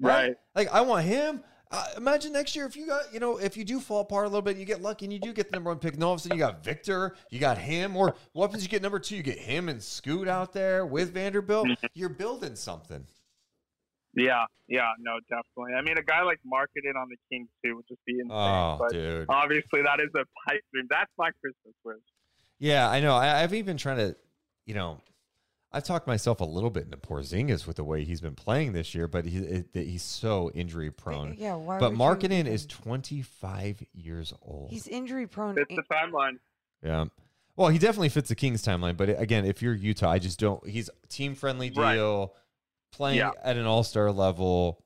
S11: Right.
S2: Like, I want him. Uh, imagine next year if you got, you know, if you do fall apart a little bit, you get lucky and you do get the number one pick, and all of a sudden you got Victor, you got him, or what happens? You get number two, you get him and Scoot out there with Vanderbilt. You're building something.
S11: Yeah, yeah, no, definitely. I mean, a guy like Markkanen on the Kings too would just be insane.
S2: Oh,
S11: but
S2: dude.
S11: obviously, that is a pipe dream. That's my Christmas wish.
S2: Yeah, I know. I, I've even trying to, you know, I've talked myself a little bit into Porzingis with the way he's been playing this year, but he it, he's so injury prone.
S3: yeah, why
S2: But
S3: would Markkanen
S2: is 25 years old.
S3: He's injury prone.
S11: It's the timeline.
S2: yeah. Well, he definitely fits the Kings timeline, but again, if you're Utah, I just don't. He's team friendly
S11: Right.
S2: deal, playing
S11: Yeah.
S2: at an All Star level.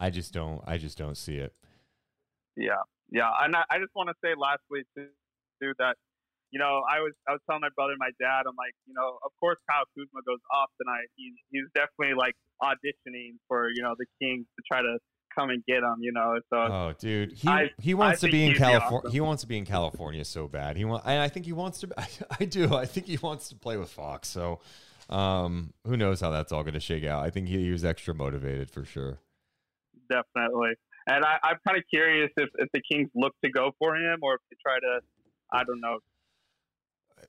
S2: I just don't. I just don't see it.
S11: Yeah, yeah, and I, I just want to say lastly too, too that you know I was I was telling my brother, and my dad, I'm like, you know, of course Kyle Kuzma goes off tonight. He's he's definitely like auditioning for you know the Kings to try to come and get him. You know, so
S2: Oh, dude, he
S11: I-
S2: he wants
S11: I
S2: to be in California.
S11: awesome.
S2: He wants to be in California so bad. He want, and I think he wants to. I, do. I think he wants to play with Fox. So, um, who knows how that's all going to shake out? I think he, he was extra motivated for sure.
S11: definitely. And I, I'm kind of curious if, if the Kings look to go for him or if they try to, I don't know.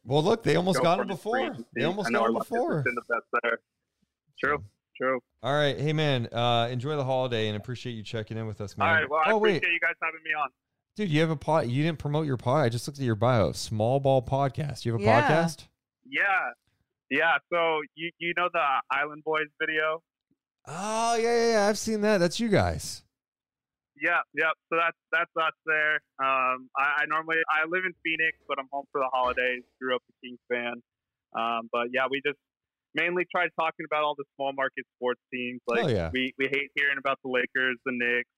S2: Well, look, they almost
S11: go
S2: got
S11: for
S2: him before.
S11: agency.
S2: They almost
S11: I know
S2: got him before.
S11: has been the best there. True, true.
S2: All right, hey man, uh, enjoy the holiday and appreciate you checking in with us, man.
S11: All right. Well, I
S2: oh
S11: appreciate
S2: wait,
S11: you guys having me on.
S2: dude, you have a pod. You didn't promote your pod. I just looked at your bio. Small Ball Podcast. You have a
S3: Yeah.
S2: podcast?
S11: Yeah. Yeah. So you you know the Island Boys video?
S2: Oh yeah, yeah, yeah. I've seen that. That's you guys.
S11: Yeah, yeah. So that's that's us there. Um, I, I normally I live in Phoenix, but I'm home for the holidays. Grew up a Kings fan, um, but yeah, we just mainly try talking about all the small market sports teams. Like
S2: yeah.
S11: we we hate hearing about the Lakers, the Knicks.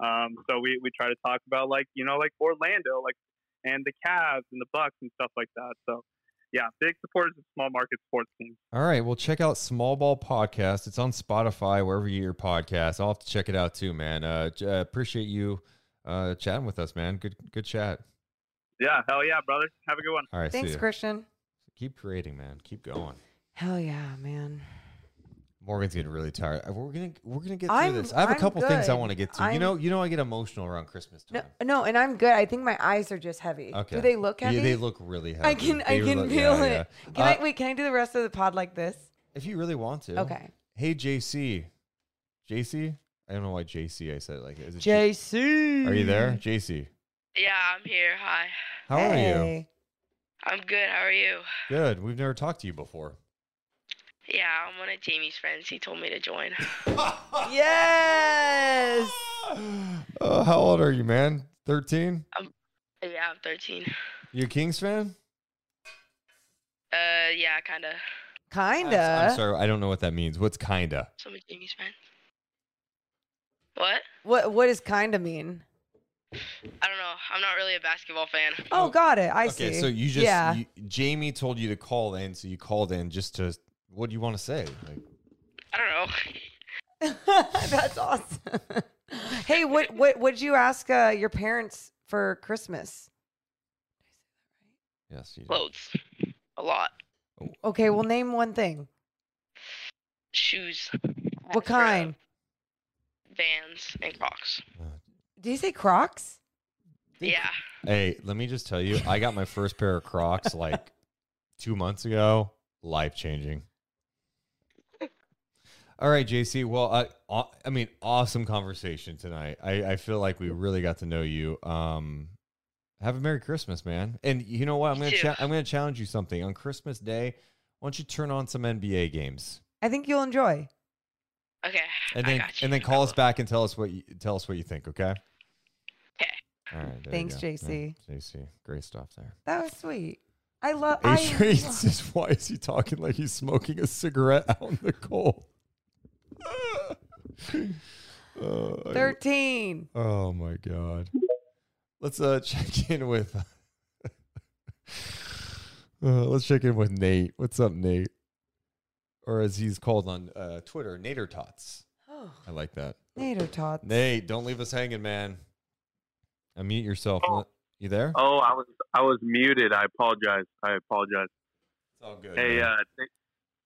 S11: Um, so we we try to talk about like you know like Orlando, like and the Cavs and the Bucks and stuff like that. So yeah, big supporters of small market sports teams.
S2: All right, well, check out Small Ball Podcast. It's on Spotify, wherever you get your podcast. I'll have to check it out too, man. Uh, j- uh, appreciate you uh, chatting with us, man. Good, good chat.
S11: Yeah, hell yeah, brother. Have a good one.
S2: All right,
S3: Thanks,
S2: see.
S3: Christian.
S2: Keep creating, man. Keep going.
S3: Hell yeah, man.
S2: Morgan's getting really tired. Uh, We're gonna we're gonna get through
S3: I'm-
S2: this. I have a
S3: I'm
S2: couple things I want to get to. you
S3: I'm-
S2: know, you know, I get emotional around Christmas time.
S3: No, no, and I'm good. I think my eyes are just heavy.
S2: Okay.
S3: Do they look heavy?
S2: Yeah, they look really heavy.
S3: I can, I can
S2: look-
S3: feel
S2: yeah,
S3: it.
S2: yeah.
S3: Can
S2: Uh,
S3: I wait? Can I do the rest of the pod like this?
S2: If you really want to.
S3: Okay.
S2: Hey, JC. JC? I don't know why JC I said it like it. Is it
S3: JC.
S2: Are you there? JC.
S12: Yeah, I'm here. Hi.
S2: How are you?
S12: I'm good. How are you?
S2: Good. We've never talked to you before.
S12: Yeah, I'm one of Jamie's friends. He told me to join.
S3: yes.
S2: Uh, how old are you, man? 13?
S12: Yeah, I'm 13.
S2: You a Kings fan?
S12: Uh, yeah, kind of.
S3: Kinda.
S2: I'm sorry. I don't know what that means. What's kinda?
S12: Some of Jamie's friends. What?
S3: What What does kinda mean?
S12: I don't know. I'm not really a basketball fan.
S3: Oh, got it. I
S2: okay,
S3: see.
S2: Okay, so you just
S3: yeah.
S2: you, Jamie told you to call in, so you called in just to what do you want to say? Like,
S12: I don't know.
S3: That's awesome. hey, what what would you ask uh, your parents for Christmas?
S2: yes, you
S12: Clothes. A lot.
S3: Okay, well, name one thing.
S12: Shoes.
S3: What kind?
S12: Vans and Crocs.
S3: Did you say Crocs?
S12: Yeah.
S2: Hey, let me just tell you, I got my first pair of Crocs like two months ago. Life changing. All right, JC. Well, I, aw- I mean, awesome conversation tonight. I, I feel like we really got to know you. Um, have a Merry Christmas, man. And you know what? I'm gonna cha- I'm gonna challenge you something on Christmas Day. Why don't you turn on some NBA games
S3: I think you'll enjoy.
S12: Okay.
S2: and then and then call us back and tell us what you tell us what you think. Okay.
S12: Okay.
S2: All right.
S3: Thanks. JC.
S2: Yeah, JC, great stuff there.
S3: That was sweet. I love.
S2: Adrian
S3: I
S2: says, "Why is he talking like he's smoking a cigarette out in the cold?" Uh, I-
S3: thirteen.
S2: oh my god. Let's uh check in with. uh, let's check in with Nate. What's up, Nate? Or as he's called on uh, Twitter, Nader Tots.
S3: Oh.
S2: I like that.
S3: Nader tots.
S2: Nate, don't leave us hanging, man. Unmute yourself. You there?
S13: Oh, I was I was muted. I apologize. I apologize.
S2: It's all good.
S13: Hey,
S2: man.
S13: uh, th-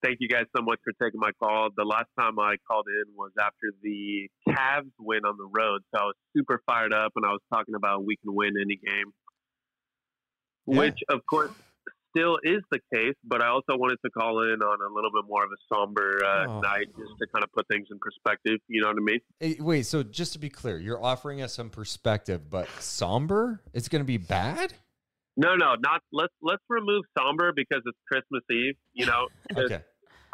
S13: thank you guys so much for taking my call. The last time I called in was after the Cavs win on the road, so I was super fired up, and I was talking about we can win any game, which of course still is the case. But I also wanted to call in on a little bit more of a somber uh,
S2: Oh.
S13: night, just to kind of put things in perspective. You know what I mean?
S2: Hey, wait, so just to be clear, you're offering us some perspective, but somber? It's going to be bad?
S13: No, no, not let's let's remove somber because it's Christmas Eve. You know,
S2: Okay.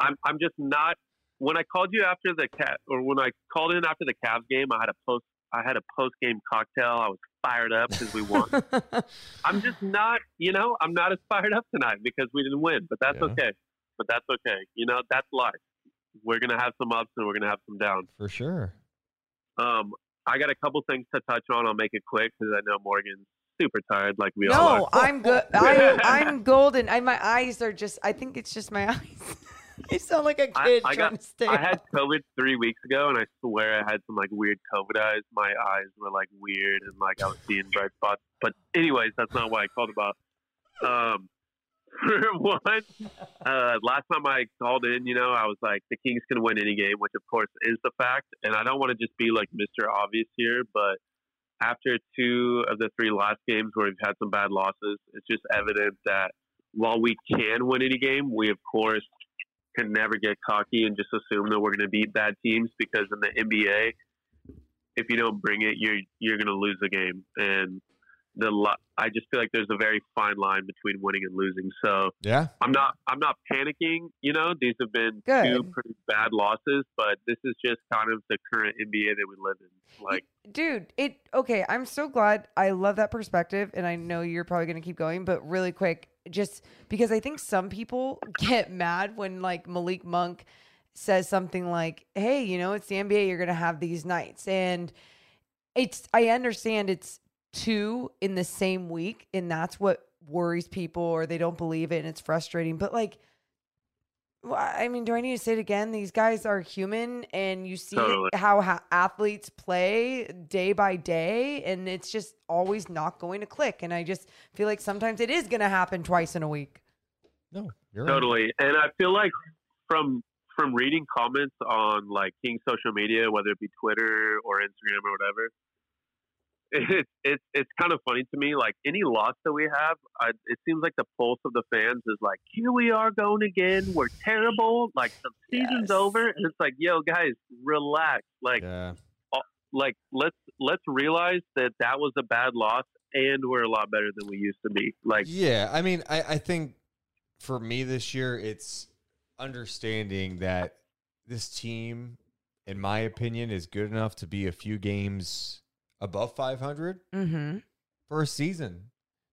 S13: I'm I'm just not. When I called you after the cat, or when I called in after the Cavs game, I had a post. I had a post game cocktail. I was fired up because we won. I'm just not. You know, I'm not as fired up tonight because we didn't win. But that's okay. But that's okay. You know, that's life. We're gonna have some ups and we're gonna have some downs.
S2: For sure.
S13: Um, I got a couple things to touch on. I'll make it quick because I know Morgan's super tired, like we all are.
S3: No, I'm good. I'm golden. I, my eyes are just. I think it's just my eyes. I sound like a kid
S13: I
S3: trying
S13: got
S3: to stay.
S13: I
S3: up.
S13: had COVID three weeks ago, and I swear I had some like weird COVID eyes. My eyes were like weird, and like I was seeing bright spots. But anyways, that's not why I called about. Um, for one, uh, last time I called in, you know, I was like, the Kings can win any game, which of course is the fact. And I don't want to just be like Mr. Obvious here, but after two of the three last games where we've had some bad losses, it's just evident that while we can win any game, we of course can never get cocky and just assume that we're going to beat bad teams because in the NBA, if you don't bring it, you're you're going to lose the game. And the lo- I just feel like there's a very fine line between winning and losing. So
S2: Yeah.
S13: I'm not I'm not panicking. You know, these have been
S3: Good.
S13: two pretty bad losses, but this is just kind of the current NBA that we live in. Like,
S3: dude it okay i'm so glad i love that perspective and i know you're probably going to keep going but really quick just because i think some people get mad when like malik monk says something like hey you know it's the nba you're to have these nights. And it's i understand it's two in the same week and that's what worries people or they don't believe it and it's frustrating but like well, I mean, do I need to say it again? These guys are human, and you see
S13: Totally.
S3: how ha- athletes play day by day, and it's just always not going to click. And I just feel like sometimes it is going to happen twice in a week.
S2: No, you're
S13: totally. And I feel like from from reading comments on like King social media, whether it be Twitter or Instagram or whatever, it's it's it's kind of funny to me. Like any loss that we have, I, it seems like the pulse of the fans is like, "Here we are going again. We're terrible. Like the season's over." And it's like, "Yo, guys, relax. Like,
S2: Yeah.
S13: uh, like let's let's realize that that was a bad loss, and we're a lot better than we used to be. Like,
S2: Yeah, I mean, I, I think for me this year, it's understanding that this team, in my opinion, is good enough to be a few games above 500
S3: Mm-hmm.
S2: for a season,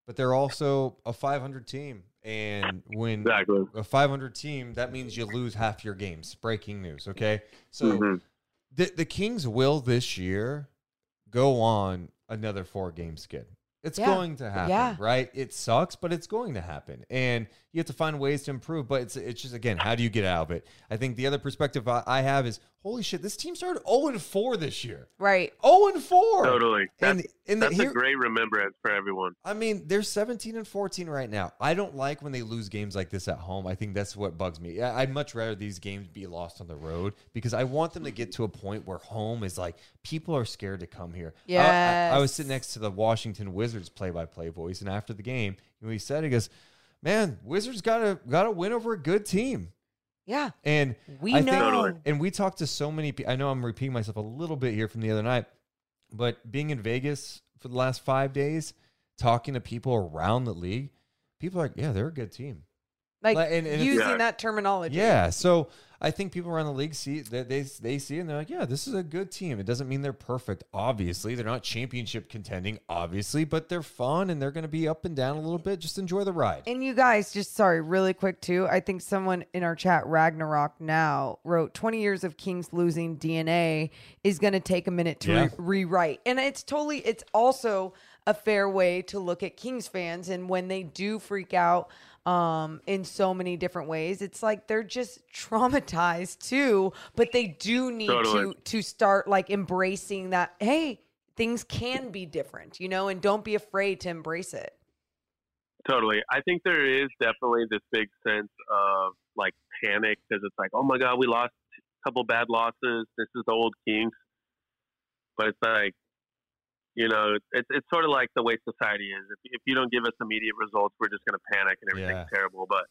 S2: but they're also a 500 team. And when
S13: Exactly.
S2: a 500 team, that means you lose half your games. Breaking news. Okay. So
S13: Mhm.
S2: the, the Kings will this year go on another four game skid. It's
S3: Yeah.
S2: going to happen,
S3: Yeah.
S2: right? It sucks, but it's going to happen, and you have to find ways to improve. But it's it's just again, how do you get out of it? I think the other perspective I, I have is, holy shit, this team started zero and four this year.
S3: Right.
S2: Zero and four.
S13: Totally.
S2: And
S13: That's,
S2: and the,
S13: that's
S2: here,
S13: a great remembrance for everyone.
S2: I mean, they're 17 and 14 right now. I don't like when they lose games like this at home. I think that's what bugs me. I- I'd much rather these games be lost on the road because I want them to get to a point where home is like people are scared to come here. I- I, I was sitting next to the Washington Wizards play-by-play voice, and after the game, he said, "He goes, man, Wizards got to got to win over a good team."
S3: Yeah.
S2: And
S3: We
S2: I think-
S3: know. Totally.
S2: and we talked to so many. I know I'm repeating myself a little bit here from the other night, but being in Vegas for the last five days, talking to people around the league, people are like, yeah, they're a good team.
S3: Like,
S2: Like, and- and
S3: using
S2: Yeah.
S3: that terminology.
S2: Yeah. So I think people around the league see that they they see it and they're like, yeah, this is a good team. It doesn't mean they're perfect. Obviously, they're not championship contending. Obviously, but they're fun and they're going to be up and down a little bit. Just enjoy the ride.
S3: And you guys, just sorry, really quick too. I think someone in our chat, Ragnarok now, wrote 20 years of Kings losing DNA is going to take a minute to
S2: Yeah.
S3: re- rewrite. And it's totally, it's also a fair way to look at Kings fans. And when they do freak out um, in so many different ways, it's like they're just traumatized too. But they do need
S13: Totally.
S3: to to start like embracing that. Hey, things can be different, you know, and don't be afraid to embrace it.
S13: Totally. I think there is definitely this big sense of like panic because it's like, oh my God, we lost a couple bad losses. This is the old Kings. But it's like, you know, it's, it's sort of like the way society is. If, if you don't give us immediate results, we're just going to panic and everything's
S2: Yeah.
S13: terrible. But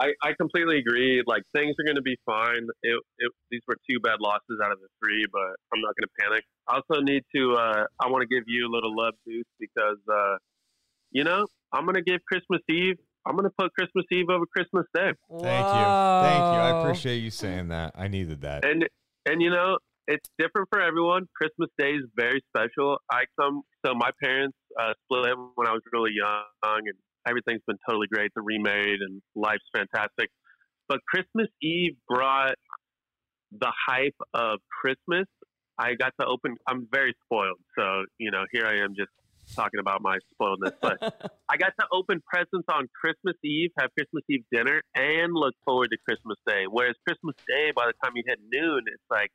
S13: I, I completely agree. Like things are going to be fine. It, it, these were two bad losses out of the three, but I'm not going to panic. I also need to. Uh, I want to give you a little love, Deuce, because uh, you know I'm going to give Christmas Eve. I'm going to put Christmas Eve over Christmas Day.
S2: Thank you. Thank you. I appreciate you saying that. I needed that.
S13: And and you know it's different for everyone. Christmas Day is very special. I come. So my parents uh, split when I was really young, and everything's been totally great. They're remarried, and life's fantastic. But Christmas Eve brought the hype of Christmas. I got to open. I'm very spoiled, so you know here I am just talking about my spoiledness. But I got to open presents on Christmas Eve, have Christmas Eve dinner, and look forward to Christmas Day. Whereas Christmas Day, by the time you hit noon, it's like,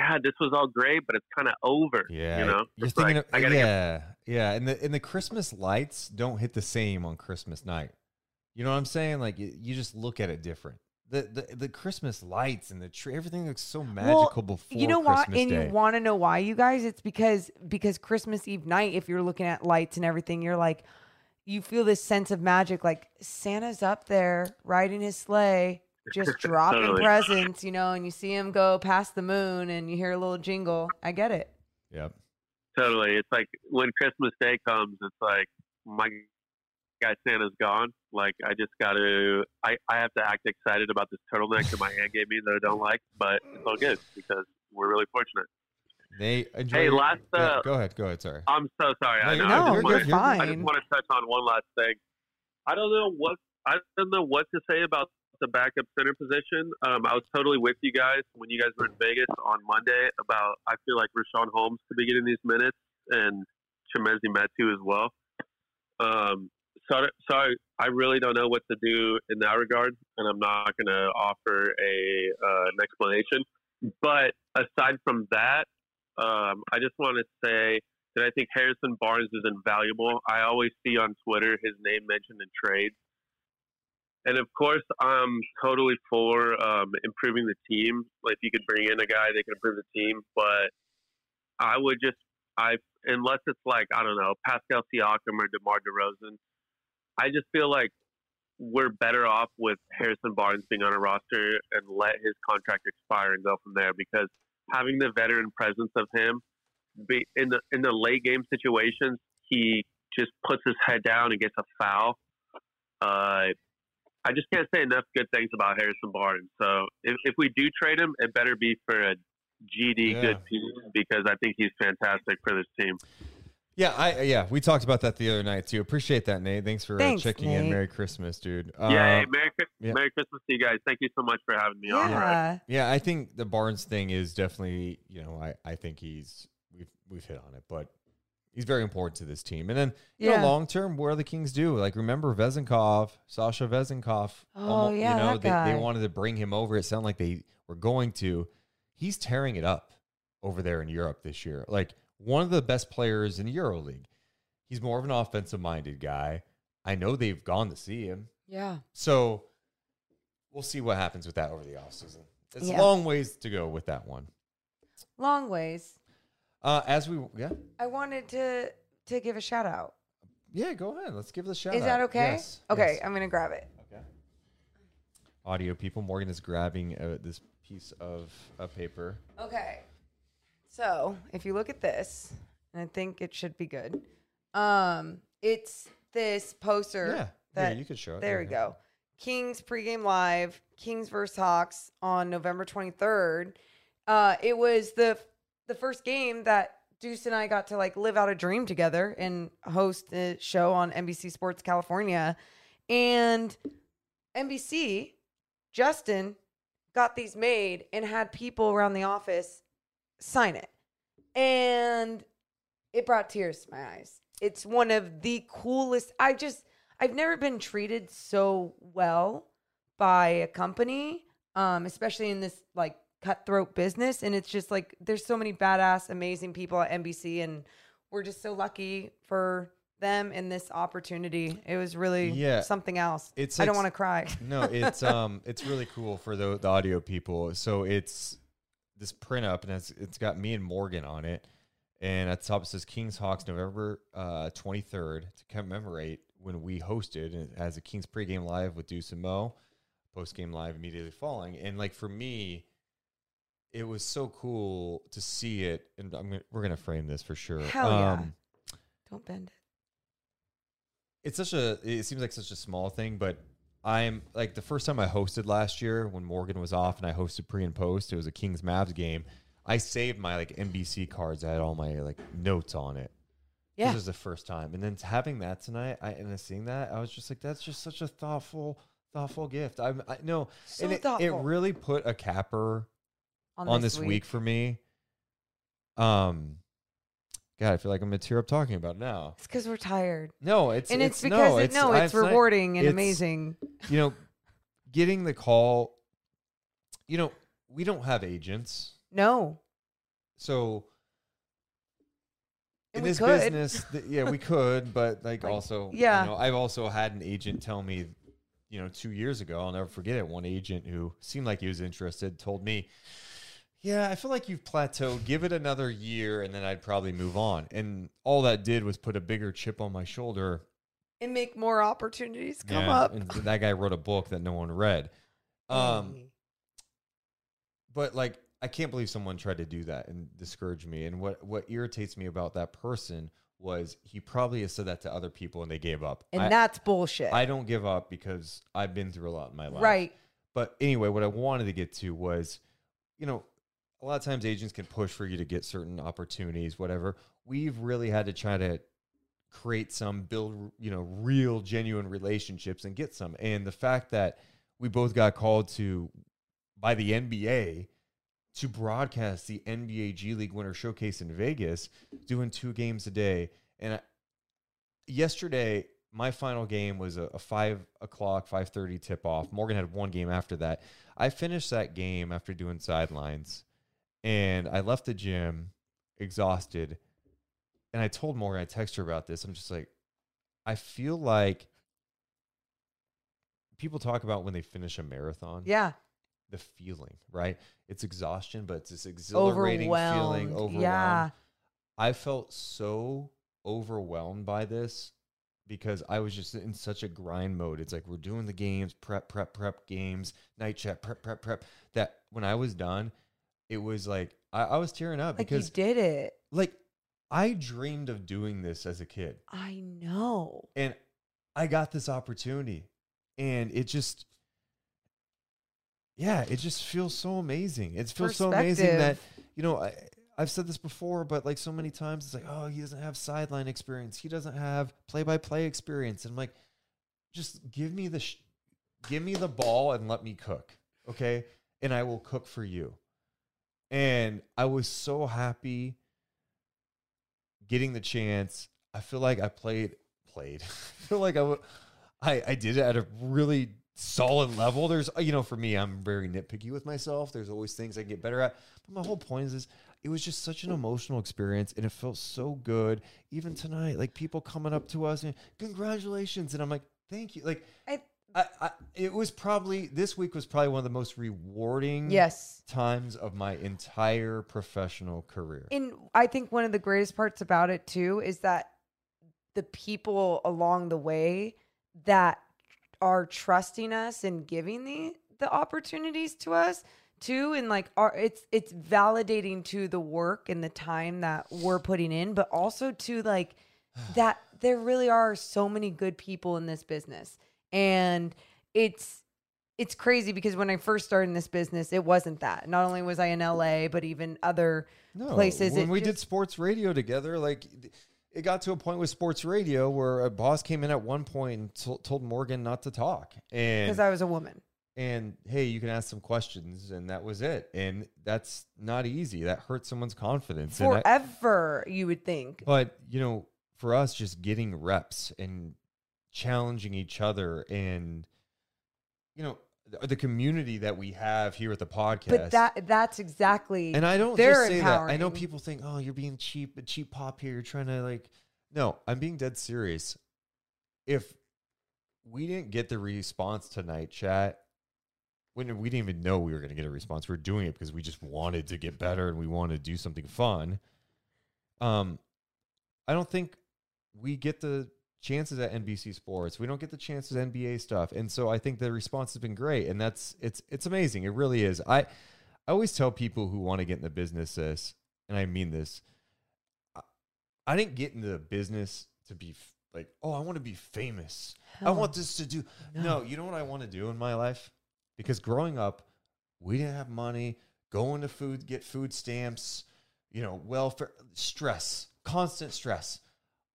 S13: God, this was all great, but it's kind of over.
S2: Yeah,
S13: you know.
S2: you're
S13: It's
S2: thinking
S13: like,
S2: of
S13: I gotta get
S2: yeah, yeah, and the and the Christmas lights don't hit the same on Christmas night. You know what I'm saying? Like you, you just look at it different. The, the the Christmas lights and the tree, everything looks so magical before
S3: you know why
S2: Christmas
S3: and
S2: Day.
S3: you want to know why you guys it's because because christmas eve night if you're looking at lights and everything you're like you feel this sense of magic like santa's up there riding his sleigh just dropping
S13: Totally.
S3: presents you know and you see him go past the moon and you hear a little jingle i get it
S2: yep.
S13: totally. It's like when Christmas Day comes, it's like my guy Santa's gone. Like I just got to, I, I have to act excited about this turtleneck that my aunt gave me that I don't like, but it's all good because we're really fortunate.
S2: They enjoy
S13: Hey,
S2: your-
S13: last,
S2: Yeah,
S13: uh,
S2: go ahead. Go ahead. Sorry.
S13: I'm so sorry.
S2: No,
S13: I know.
S2: good.
S13: I just
S2: You're
S13: wanna-
S2: You're
S13: I just want to touch on one last thing. I don't know what I don't know what to say about the backup center position. Um, I was totally with you guys when you guys were in Vegas on Monday about I feel like Richaun Holmes could be getting these minutes and Chimezie Metu as well. Um, so, so I, I really don't know what to do in that regard, and I'm not going to offer a uh, an explanation. But aside from that, um, I just want to say that I think Harrison Barnes is invaluable. I always see on Twitter his name mentioned in trades. And of course, I'm totally for um, improving the team. Like, if you could bring in a guy that can improve the team, but I would just, I unless it's like I don't know Pascal Siakam or DeMar DeRozan, I just feel like we're better off with Harrison Barnes being on a roster and let his contract expire and go from there because having the veteran presence of him be in the in the late game situations, he just puts his head down and gets a foul. Uh, I just can't say enough good things about Harrison Barnes. So if, if we do trade him, it better be for a GD
S2: Yeah.
S13: good team because I think he's fantastic for this team.
S2: Yeah, I yeah, we talked about that the other night too. Appreciate that, Nate. Thanks for uh,
S13: Thanks,
S2: checking in. Merry Christmas, dude.
S13: yeah,
S2: Uh,
S13: hey, Merry,
S2: yeah.
S13: Merry Christmas to you guys. Thank you so much for having me on. Brad.
S2: Yeah, I think the Barnes thing is definitely, you know, I, I think he's we've we've hit on it, but he's very important to this team. And then you
S3: Yeah.
S2: know, long term, where the Kings do? Like remember Vezenkov, Sasha Vezenkov.
S3: Oh, yeah,
S2: you know,
S3: that
S2: they,
S3: guy.
S2: they wanted to bring him over. It sounded like they were going to. He's tearing it up over there in Europe this year. Like one of the best players in EuroLeague. He's more of an offensive minded guy. I know they've gone to see him.
S3: Yeah.
S2: So we'll see what happens with that over the offseason. It's
S3: Yeah.
S2: a long ways to go with that one.
S3: Long ways.
S2: Uh, as we, yeah,
S3: I wanted to to give a shout out.
S2: yeah, go ahead. Let's give a shout
S3: Is
S2: out.
S3: that okay?
S2: Yes.
S3: Okay,
S2: yes.
S3: I'm gonna grab it. Okay.
S2: Audio people. Morgan is grabbing uh, this piece of uh, paper.
S3: Okay. So if you look at this, and I think it should be good. Um, it's this poster.
S2: Yeah.
S3: That
S2: Yeah, you could show it.
S3: There we go. Kings pregame live. Kings versus Hawks on November 23rd. Uh, it was the the first game that Deuce and I got to like live out a dream together and host a show on NBC Sports California, and NBC Justin got these made and had people around the office sign it. And it brought tears to my eyes. It's one of the coolest. I just, I've never been treated so well by a company, um, especially in this like cutthroat business. And it's just like, there's so many badass, amazing people at NBC, and we're just so lucky for them in this opportunity. It was really
S2: Yeah.
S3: something else.
S2: It's
S3: I don't want to cry.
S2: no, it's um, it's really cool for the the audio people. So it's this print up, and it's it's got me and Morgan on it, and at the top it says Kings Hawks November uh twenty third to commemorate when we hosted and it has a Kings pregame live with Deuce and Mo, post game live immediately following, and like for me. It was so cool to see it, and I'm gonna, we're gonna frame this for sure.
S3: Hell yeah.
S2: Um,
S3: Don't bend it.
S2: it's such a it seems like such a small thing but i'm like the first time i hosted last year when morgan was off and i hosted pre and post it was a kings mavs game i saved my like nbc cards i had all my like notes on it
S3: Yeah.
S2: this was the first time and then having that tonight i and then seeing that i was just like that's just such a thoughtful thoughtful gift i'm i no
S3: So
S2: and it, it really put a capper
S3: On
S2: on,
S3: this
S2: this, week.
S3: week.
S2: for me um god i feel like i'm gonna tear up talking about it now
S3: It's because we're tired.
S2: no, it's
S3: and it's,
S2: no,
S3: because it, no, it's,
S2: not-
S3: rewarding and
S2: it's-
S3: amazing.
S2: You know, getting the call. You know, we don't have agents,
S3: No,
S2: so
S3: And
S2: in this
S3: could.
S2: business, th- yeah, we could, but like,
S3: Like,
S2: also,
S3: yeah.
S2: you know, I've also had an agent tell me, you know, two years ago, I'll never forget it. One agent who seemed like he was interested told me, "Yeah, I feel like you've plateaued. Give it another year, and then I'd probably move on." And all that did was put a bigger chip on my shoulder
S3: and make more opportunities come
S2: Yeah,
S3: up.
S2: And that guy wrote a book that no one read. Um, but like I can't believe someone tried to do that and discourage me. And what what irritates me about that person was he probably has said that to other people and they gave up.
S3: And
S2: I-
S3: that's bullshit.
S2: I don't give up because I've been through a lot in my life.
S3: Right.
S2: But anyway, what I wanted to get to was, you know, a lot of times agents can push for you to get certain opportunities, whatever. We've really had to try to create some, build, you know, real, genuine relationships and get some. And the fact that we both got called to by the NBA to broadcast the NBA G League Winter Showcase in Vegas, doing two games a day. And I, yesterday, my final game was a, a five o'clock, five thirty tip off. Morgan had one game after that. I finished that game after doing sidelines, and I left the gym exhausted. And I told Morgan, I texted her about this. I'm just like, I feel like people talk about when they finish a marathon
S3: Yeah.
S2: the feeling, right? It's exhaustion, but it's this exhilarating feeling.
S3: Overwhelmed.
S2: Overwhelmed.
S3: Yeah.
S2: I felt so overwhelmed by this because I was just in such a grind mode. It's like we're doing the games, prep, prep, prep games, night chat, prep, prep, prep. That when I was done, it was like I, I was tearing up
S3: Like
S2: because
S3: you did it.
S2: like I dreamed of doing this as a kid
S3: I know.
S2: and I got this opportunity, and it just, yeah, it just feels so amazing. It feels so amazing that you know I, I've said this before, but like so many times, it's like, oh, he doesn't have sideline experience, he doesn't have play-by-play experience, and I'm like, just give me the, sh- give me the ball and let me cook, okay, and I will cook for you. And I was so happy getting the chance. I feel like I played played. I feel like I w- I I did it at a really solid level. There's uh, you know for me I'm very nitpicky with myself. There's always things I get better at. But my whole point is, is it was just such an emotional experience and it felt so good. Even tonight, like people coming up to us and congratulations, and I'm like thank you. Like
S3: I,
S2: I, I it was probably this week was probably one of the most rewarding
S3: Yes.
S2: times of my entire professional career.
S3: And I think one of the greatest parts about it too is that the people along the way that are trusting us and giving the the opportunities to us too and like are it's it's validating to the work and the time that we're putting in but also to like that there really are so many good people in this business and it's it's crazy because when I first started in this business, it wasn't that. Not only was I in LA, but even other places.
S2: When we did sports radio together, like it got to a point with sports radio where a boss came in at one point and to- told Morgan not to talk, and
S3: because I was a woman.
S2: and hey, you can ask some questions, and that was it. And that's not easy. That hurts someone's confidence. And I-
S3: Forever, you would think.
S2: but you know, for us, just getting reps and challenging each other, and you know, the, community that we have here at the podcast.
S3: But that that's exactly
S2: And I don't just say that. I know people think, "Oh, you're being cheap, a cheap pop here. You're trying to like." No, I'm being dead serious. If we didn't get the response tonight, chat, when we didn't even know we were going to get a response, we are doing it because we just wanted to get better and we wanted to do something fun. Um, I don't think we get the chances at NBC Sports. We don't get the chances at NBA stuff, and so I think the response has been great, and that's it's it's amazing. It really is. I I always tell people who want to get in the business this, and I mean this. I, I didn't get into the business to be f- like, oh, I want to be famous. I want this to do.
S3: no.
S2: No, you know what I want to do in my life? Because growing up, we didn't have money. Going to food, get food stamps, you know, welfare, stress, constant stress.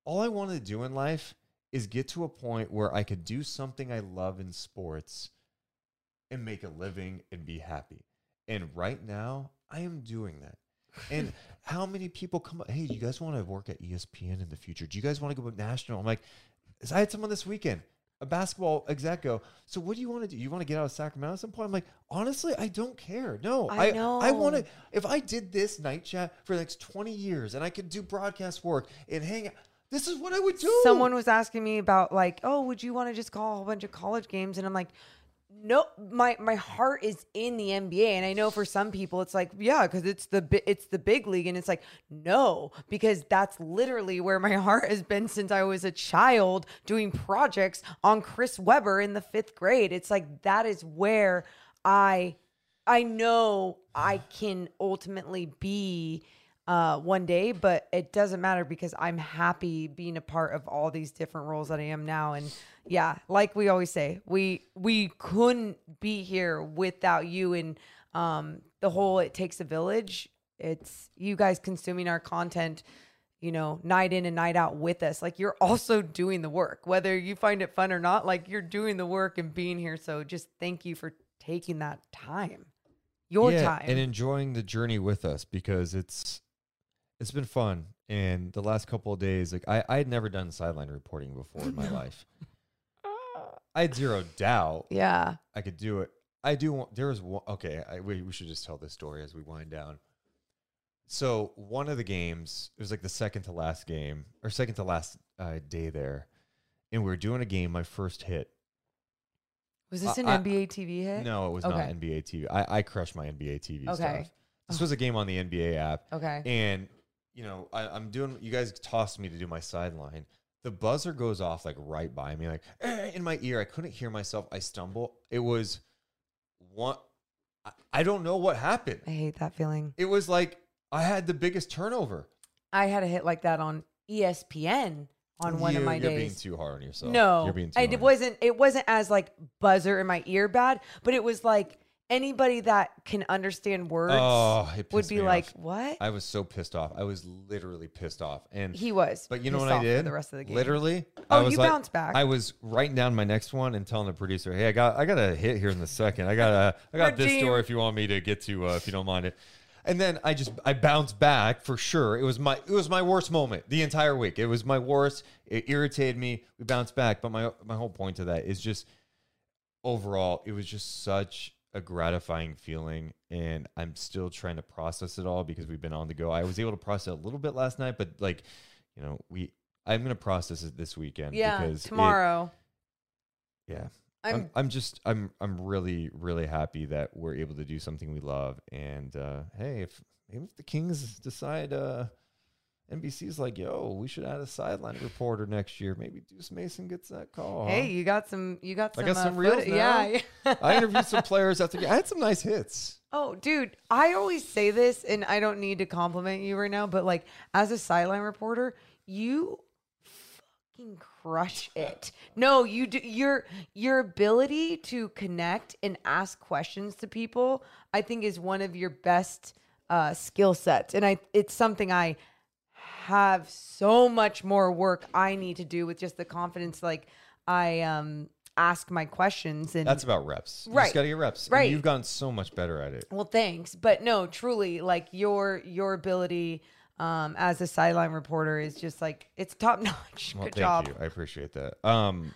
S2: All I wanted to do in life is get to a point where I could do something I love in sports and make a living and be happy. And right now, I am doing that. And how many people come up, hey, do you guys want to work at ESPN in the future? Do you guys want to go national? I'm like, I had someone this weekend, a basketball exec go, so what do you want to do? You want to get out of Sacramento at some point? I'm like, honestly, I don't care. No,
S3: I
S2: I, I want to, if I did this night chat for the next 20 years and I could do broadcast work and hang out, this is what I would do.
S3: Someone was asking me about like, oh, would you want to just call a whole bunch of college games? And I'm like, no, my my heart is in the NBA, and I know for some people it's like, yeah, because it's the bi- it's the big league, and it's like, no, because that's literally where my heart has been since I was a child doing projects on Chris Webber in the fifth grade. It's like that is where I I know I can ultimately be uh, one day, but it doesn't matter because I'm happy being a part of all these different roles that I am now. And yeah, like we always say, we we couldn't be here without you and um, the whole "it takes a village." It's you guys consuming our content you know, night in and night out with us. Like you're also doing the work, whether you find it fun or not. Like you're doing the work and being here. So just thank you for taking that time, your
S2: Yeah,
S3: time.
S2: and enjoying the journey with us because it's it's been fun. And the last couple of days, like I I had never done sideline reporting before in my life. I had zero doubt.
S3: Yeah.
S2: I could do it. I do want. There was one. Okay, I, we we should just tell this story as we wind down. So one of the games, it was like the second to last game or second to last uh, day there, and we were doing a game. My first hit.
S3: Was this an
S2: I-
S3: NBA TV hit?
S2: No, it was
S3: Okay.
S2: not NBA TV. I, I crushed my NBA TV
S3: Okay.
S2: stuff. This was a game on the NBA app.
S3: Okay.
S2: And, you know, I, I'm doing, you guys tossed me to do my sideline. The buzzer goes off like right by me, like "Eh," in my ear. I couldn't hear myself. I stumble. It was one, I, I don't know what happened.
S3: I hate that feeling.
S2: It was like I had the biggest turnover.
S3: I had a hit like that on ESPN on one of my
S2: you're
S3: days.
S2: being too hard on yourself.
S3: No,
S2: You're being too
S3: I-
S2: hard.
S3: it wasn't. It wasn't as like buzzer in my ear bad, but it was like anybody that can understand words
S2: Oh,
S3: would be like,
S2: off.
S3: "What?"
S2: I was so pissed off. I was literally pissed off, and
S3: He was
S2: But you know what I did?
S3: the rest of the game.
S2: Literally,
S3: Oh,
S2: I was
S3: you
S2: like,
S3: bounced back.
S2: I was writing down my next one and telling the producer, "Hey, I got I got a hit here in the second. I got a I got this story if you want me to get to uh, if you don't mind it." And then I just I bounced back for sure. It was my it was my worst moment the entire week. It was my worst. It irritated me. We bounced back, but my my whole point to that is just overall, it was just such a gratifying feeling, and I'm still trying to process it all because we've been on the go. I was able to process it a little bit last night, but like, you know, we I'm gonna process it this weekend.
S3: Yeah,
S2: because it-
S3: tomorrow.
S2: yeah, I'm,
S3: I'm-
S2: I'm just I'm I'm really really happy that we're able to do something we love, and uh, hey, if maybe if the Kings decide. Uh, NBC's like, yo, we should add a sideline reporter next year. Maybe Deuce Mason gets that call.
S3: Hey,
S2: huh?
S3: you got some. You got some,
S2: I
S3: some.
S2: got
S3: uh,
S2: some reels.
S3: Yeah. yeah.
S2: I interviewed some players after. I had some nice hits.
S3: Oh, dude, I always say this, and I don't need to compliment you right now, but like as a sideline reporter, you fucking crush it. No, you do your your ability to connect and ask questions to people, I think, is one of your best uh, skill sets, and I it's something I have so much more work I need to do with just the confidence, like I um ask my questions and
S2: That's about reps. You
S3: Right.
S2: just got to get reps. And
S3: Right.
S2: you've gotten so much better at it.
S3: Well, thanks, but no, truly, like your your ability um, as a sideline reporter is just like it's top notch.
S2: Well,
S3: Good
S2: thank
S3: job.
S2: you. I appreciate that. Um,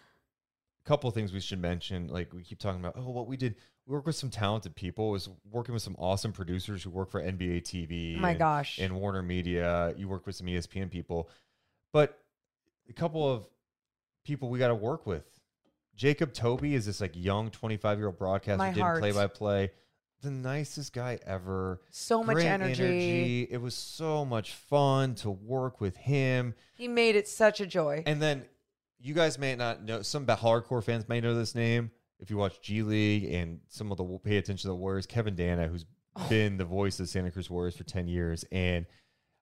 S2: a couple of things we should mention. Like we keep talking about, oh, what we did. Work with some talented people. Was working with some awesome producers who work for NBA TV.
S3: Oh my
S2: and-
S3: gosh.
S2: And Warner Media. You work with some ESPN people, but a couple of people we got to work with. Jacob Toby is this like young 25 year old broadcaster
S3: My
S2: who did play by play. The nicest guy ever.
S3: So much
S2: Great
S3: energy.
S2: It was so much fun to work with him.
S3: He made it such a joy.
S2: And then you guys may not know some hardcore fans may know this name if you watch G League and some of the pay attention to the Warriors. Kevin Danna, who's
S3: Oh.
S2: been the voice of Santa Cruz Warriors for ten years, and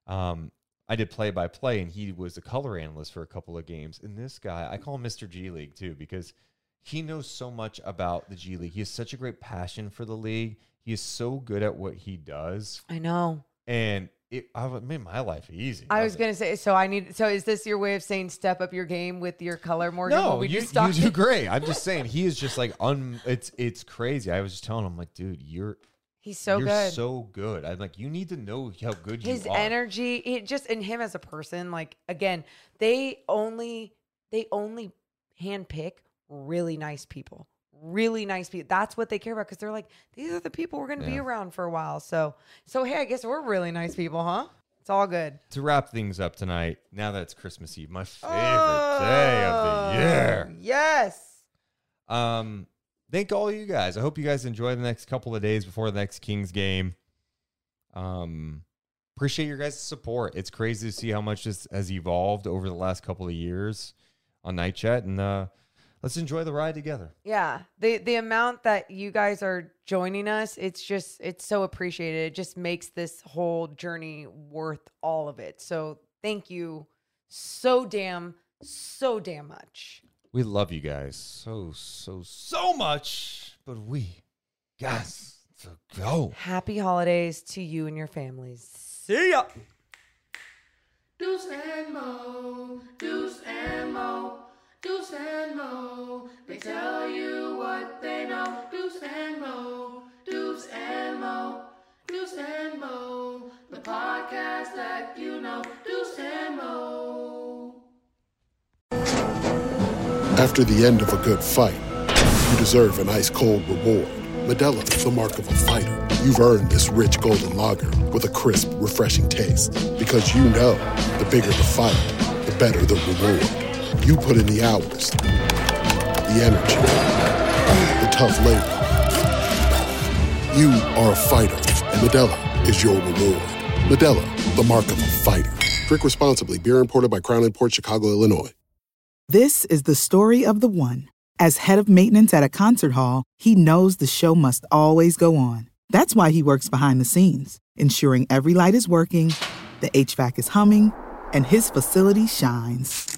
S2: um, I did play by play, and he was a color analyst for a couple of games. And this guy, I call him Mr. G League too because he knows so much about the G League. He has such a great passion for the league. He is so good at what he does,
S3: I know.
S2: and it I would- made my life easy.
S3: I was gonna say. So I need. So is this your way of saying step up your game with your color, Morgan?
S2: No,
S3: we
S2: you, you do great. I'm just saying he is just like un. It's it's crazy. I was just telling him like, dude, you're
S3: He's so
S2: you're
S3: good.
S2: so good. I'm like, you need to know how good
S3: his
S2: you are.
S3: His energy it just in him as a person like again they only they only handpick really nice people really nice people that's what they care about because they're like these are the people we're going to be around for a while so so hey i guess we're really nice people huh it's all good
S2: to wrap things up tonight. Now that it's Christmas Eve, my favorite day of
S3: Oh,
S2: the year.
S3: yes
S2: Um, thank all you guys. I hope you guys enjoy the next couple of days before the next Kings game. Um, appreciate your guys' support. It's crazy to see how much this has evolved over the last couple of years on Night Chat, and uh, let's enjoy the ride together.
S3: Yeah. The the amount that you guys are joining us, it's just it's so appreciated. It just makes this whole journey worth all of it. So thank you so damn so damn much.
S2: We love you guys so so so much, but we got to go.
S3: Happy holidays to you and your families. See ya.
S1: Deuce and Mo, Deuce and Mo, Deuce and Mo. They tell you what they know. Deuce and Mo, Deuce and Mo, Deuce and Mo. The podcast that you know. Deuce and Mo.
S6: After the end of a good fight, you deserve an ice cold reward. Modelo is the mark of a fighter. You've earned this rich golden lager with a crisp, refreshing taste. Because you know the bigger the fight, the better the reward. You put in the hours, the energy, the tough labor. You are a fighter, and Modelo is your reward. Modelo, the mark of a fighter. Drink responsibly. Beer imported by Crown Port Chicago, Illinois.
S14: This is the story of the one. As head of maintenance at a concert hall, he knows the show must always go on. That's why he works behind the scenes, ensuring every light is working, the HVAC is humming, and his facility shines.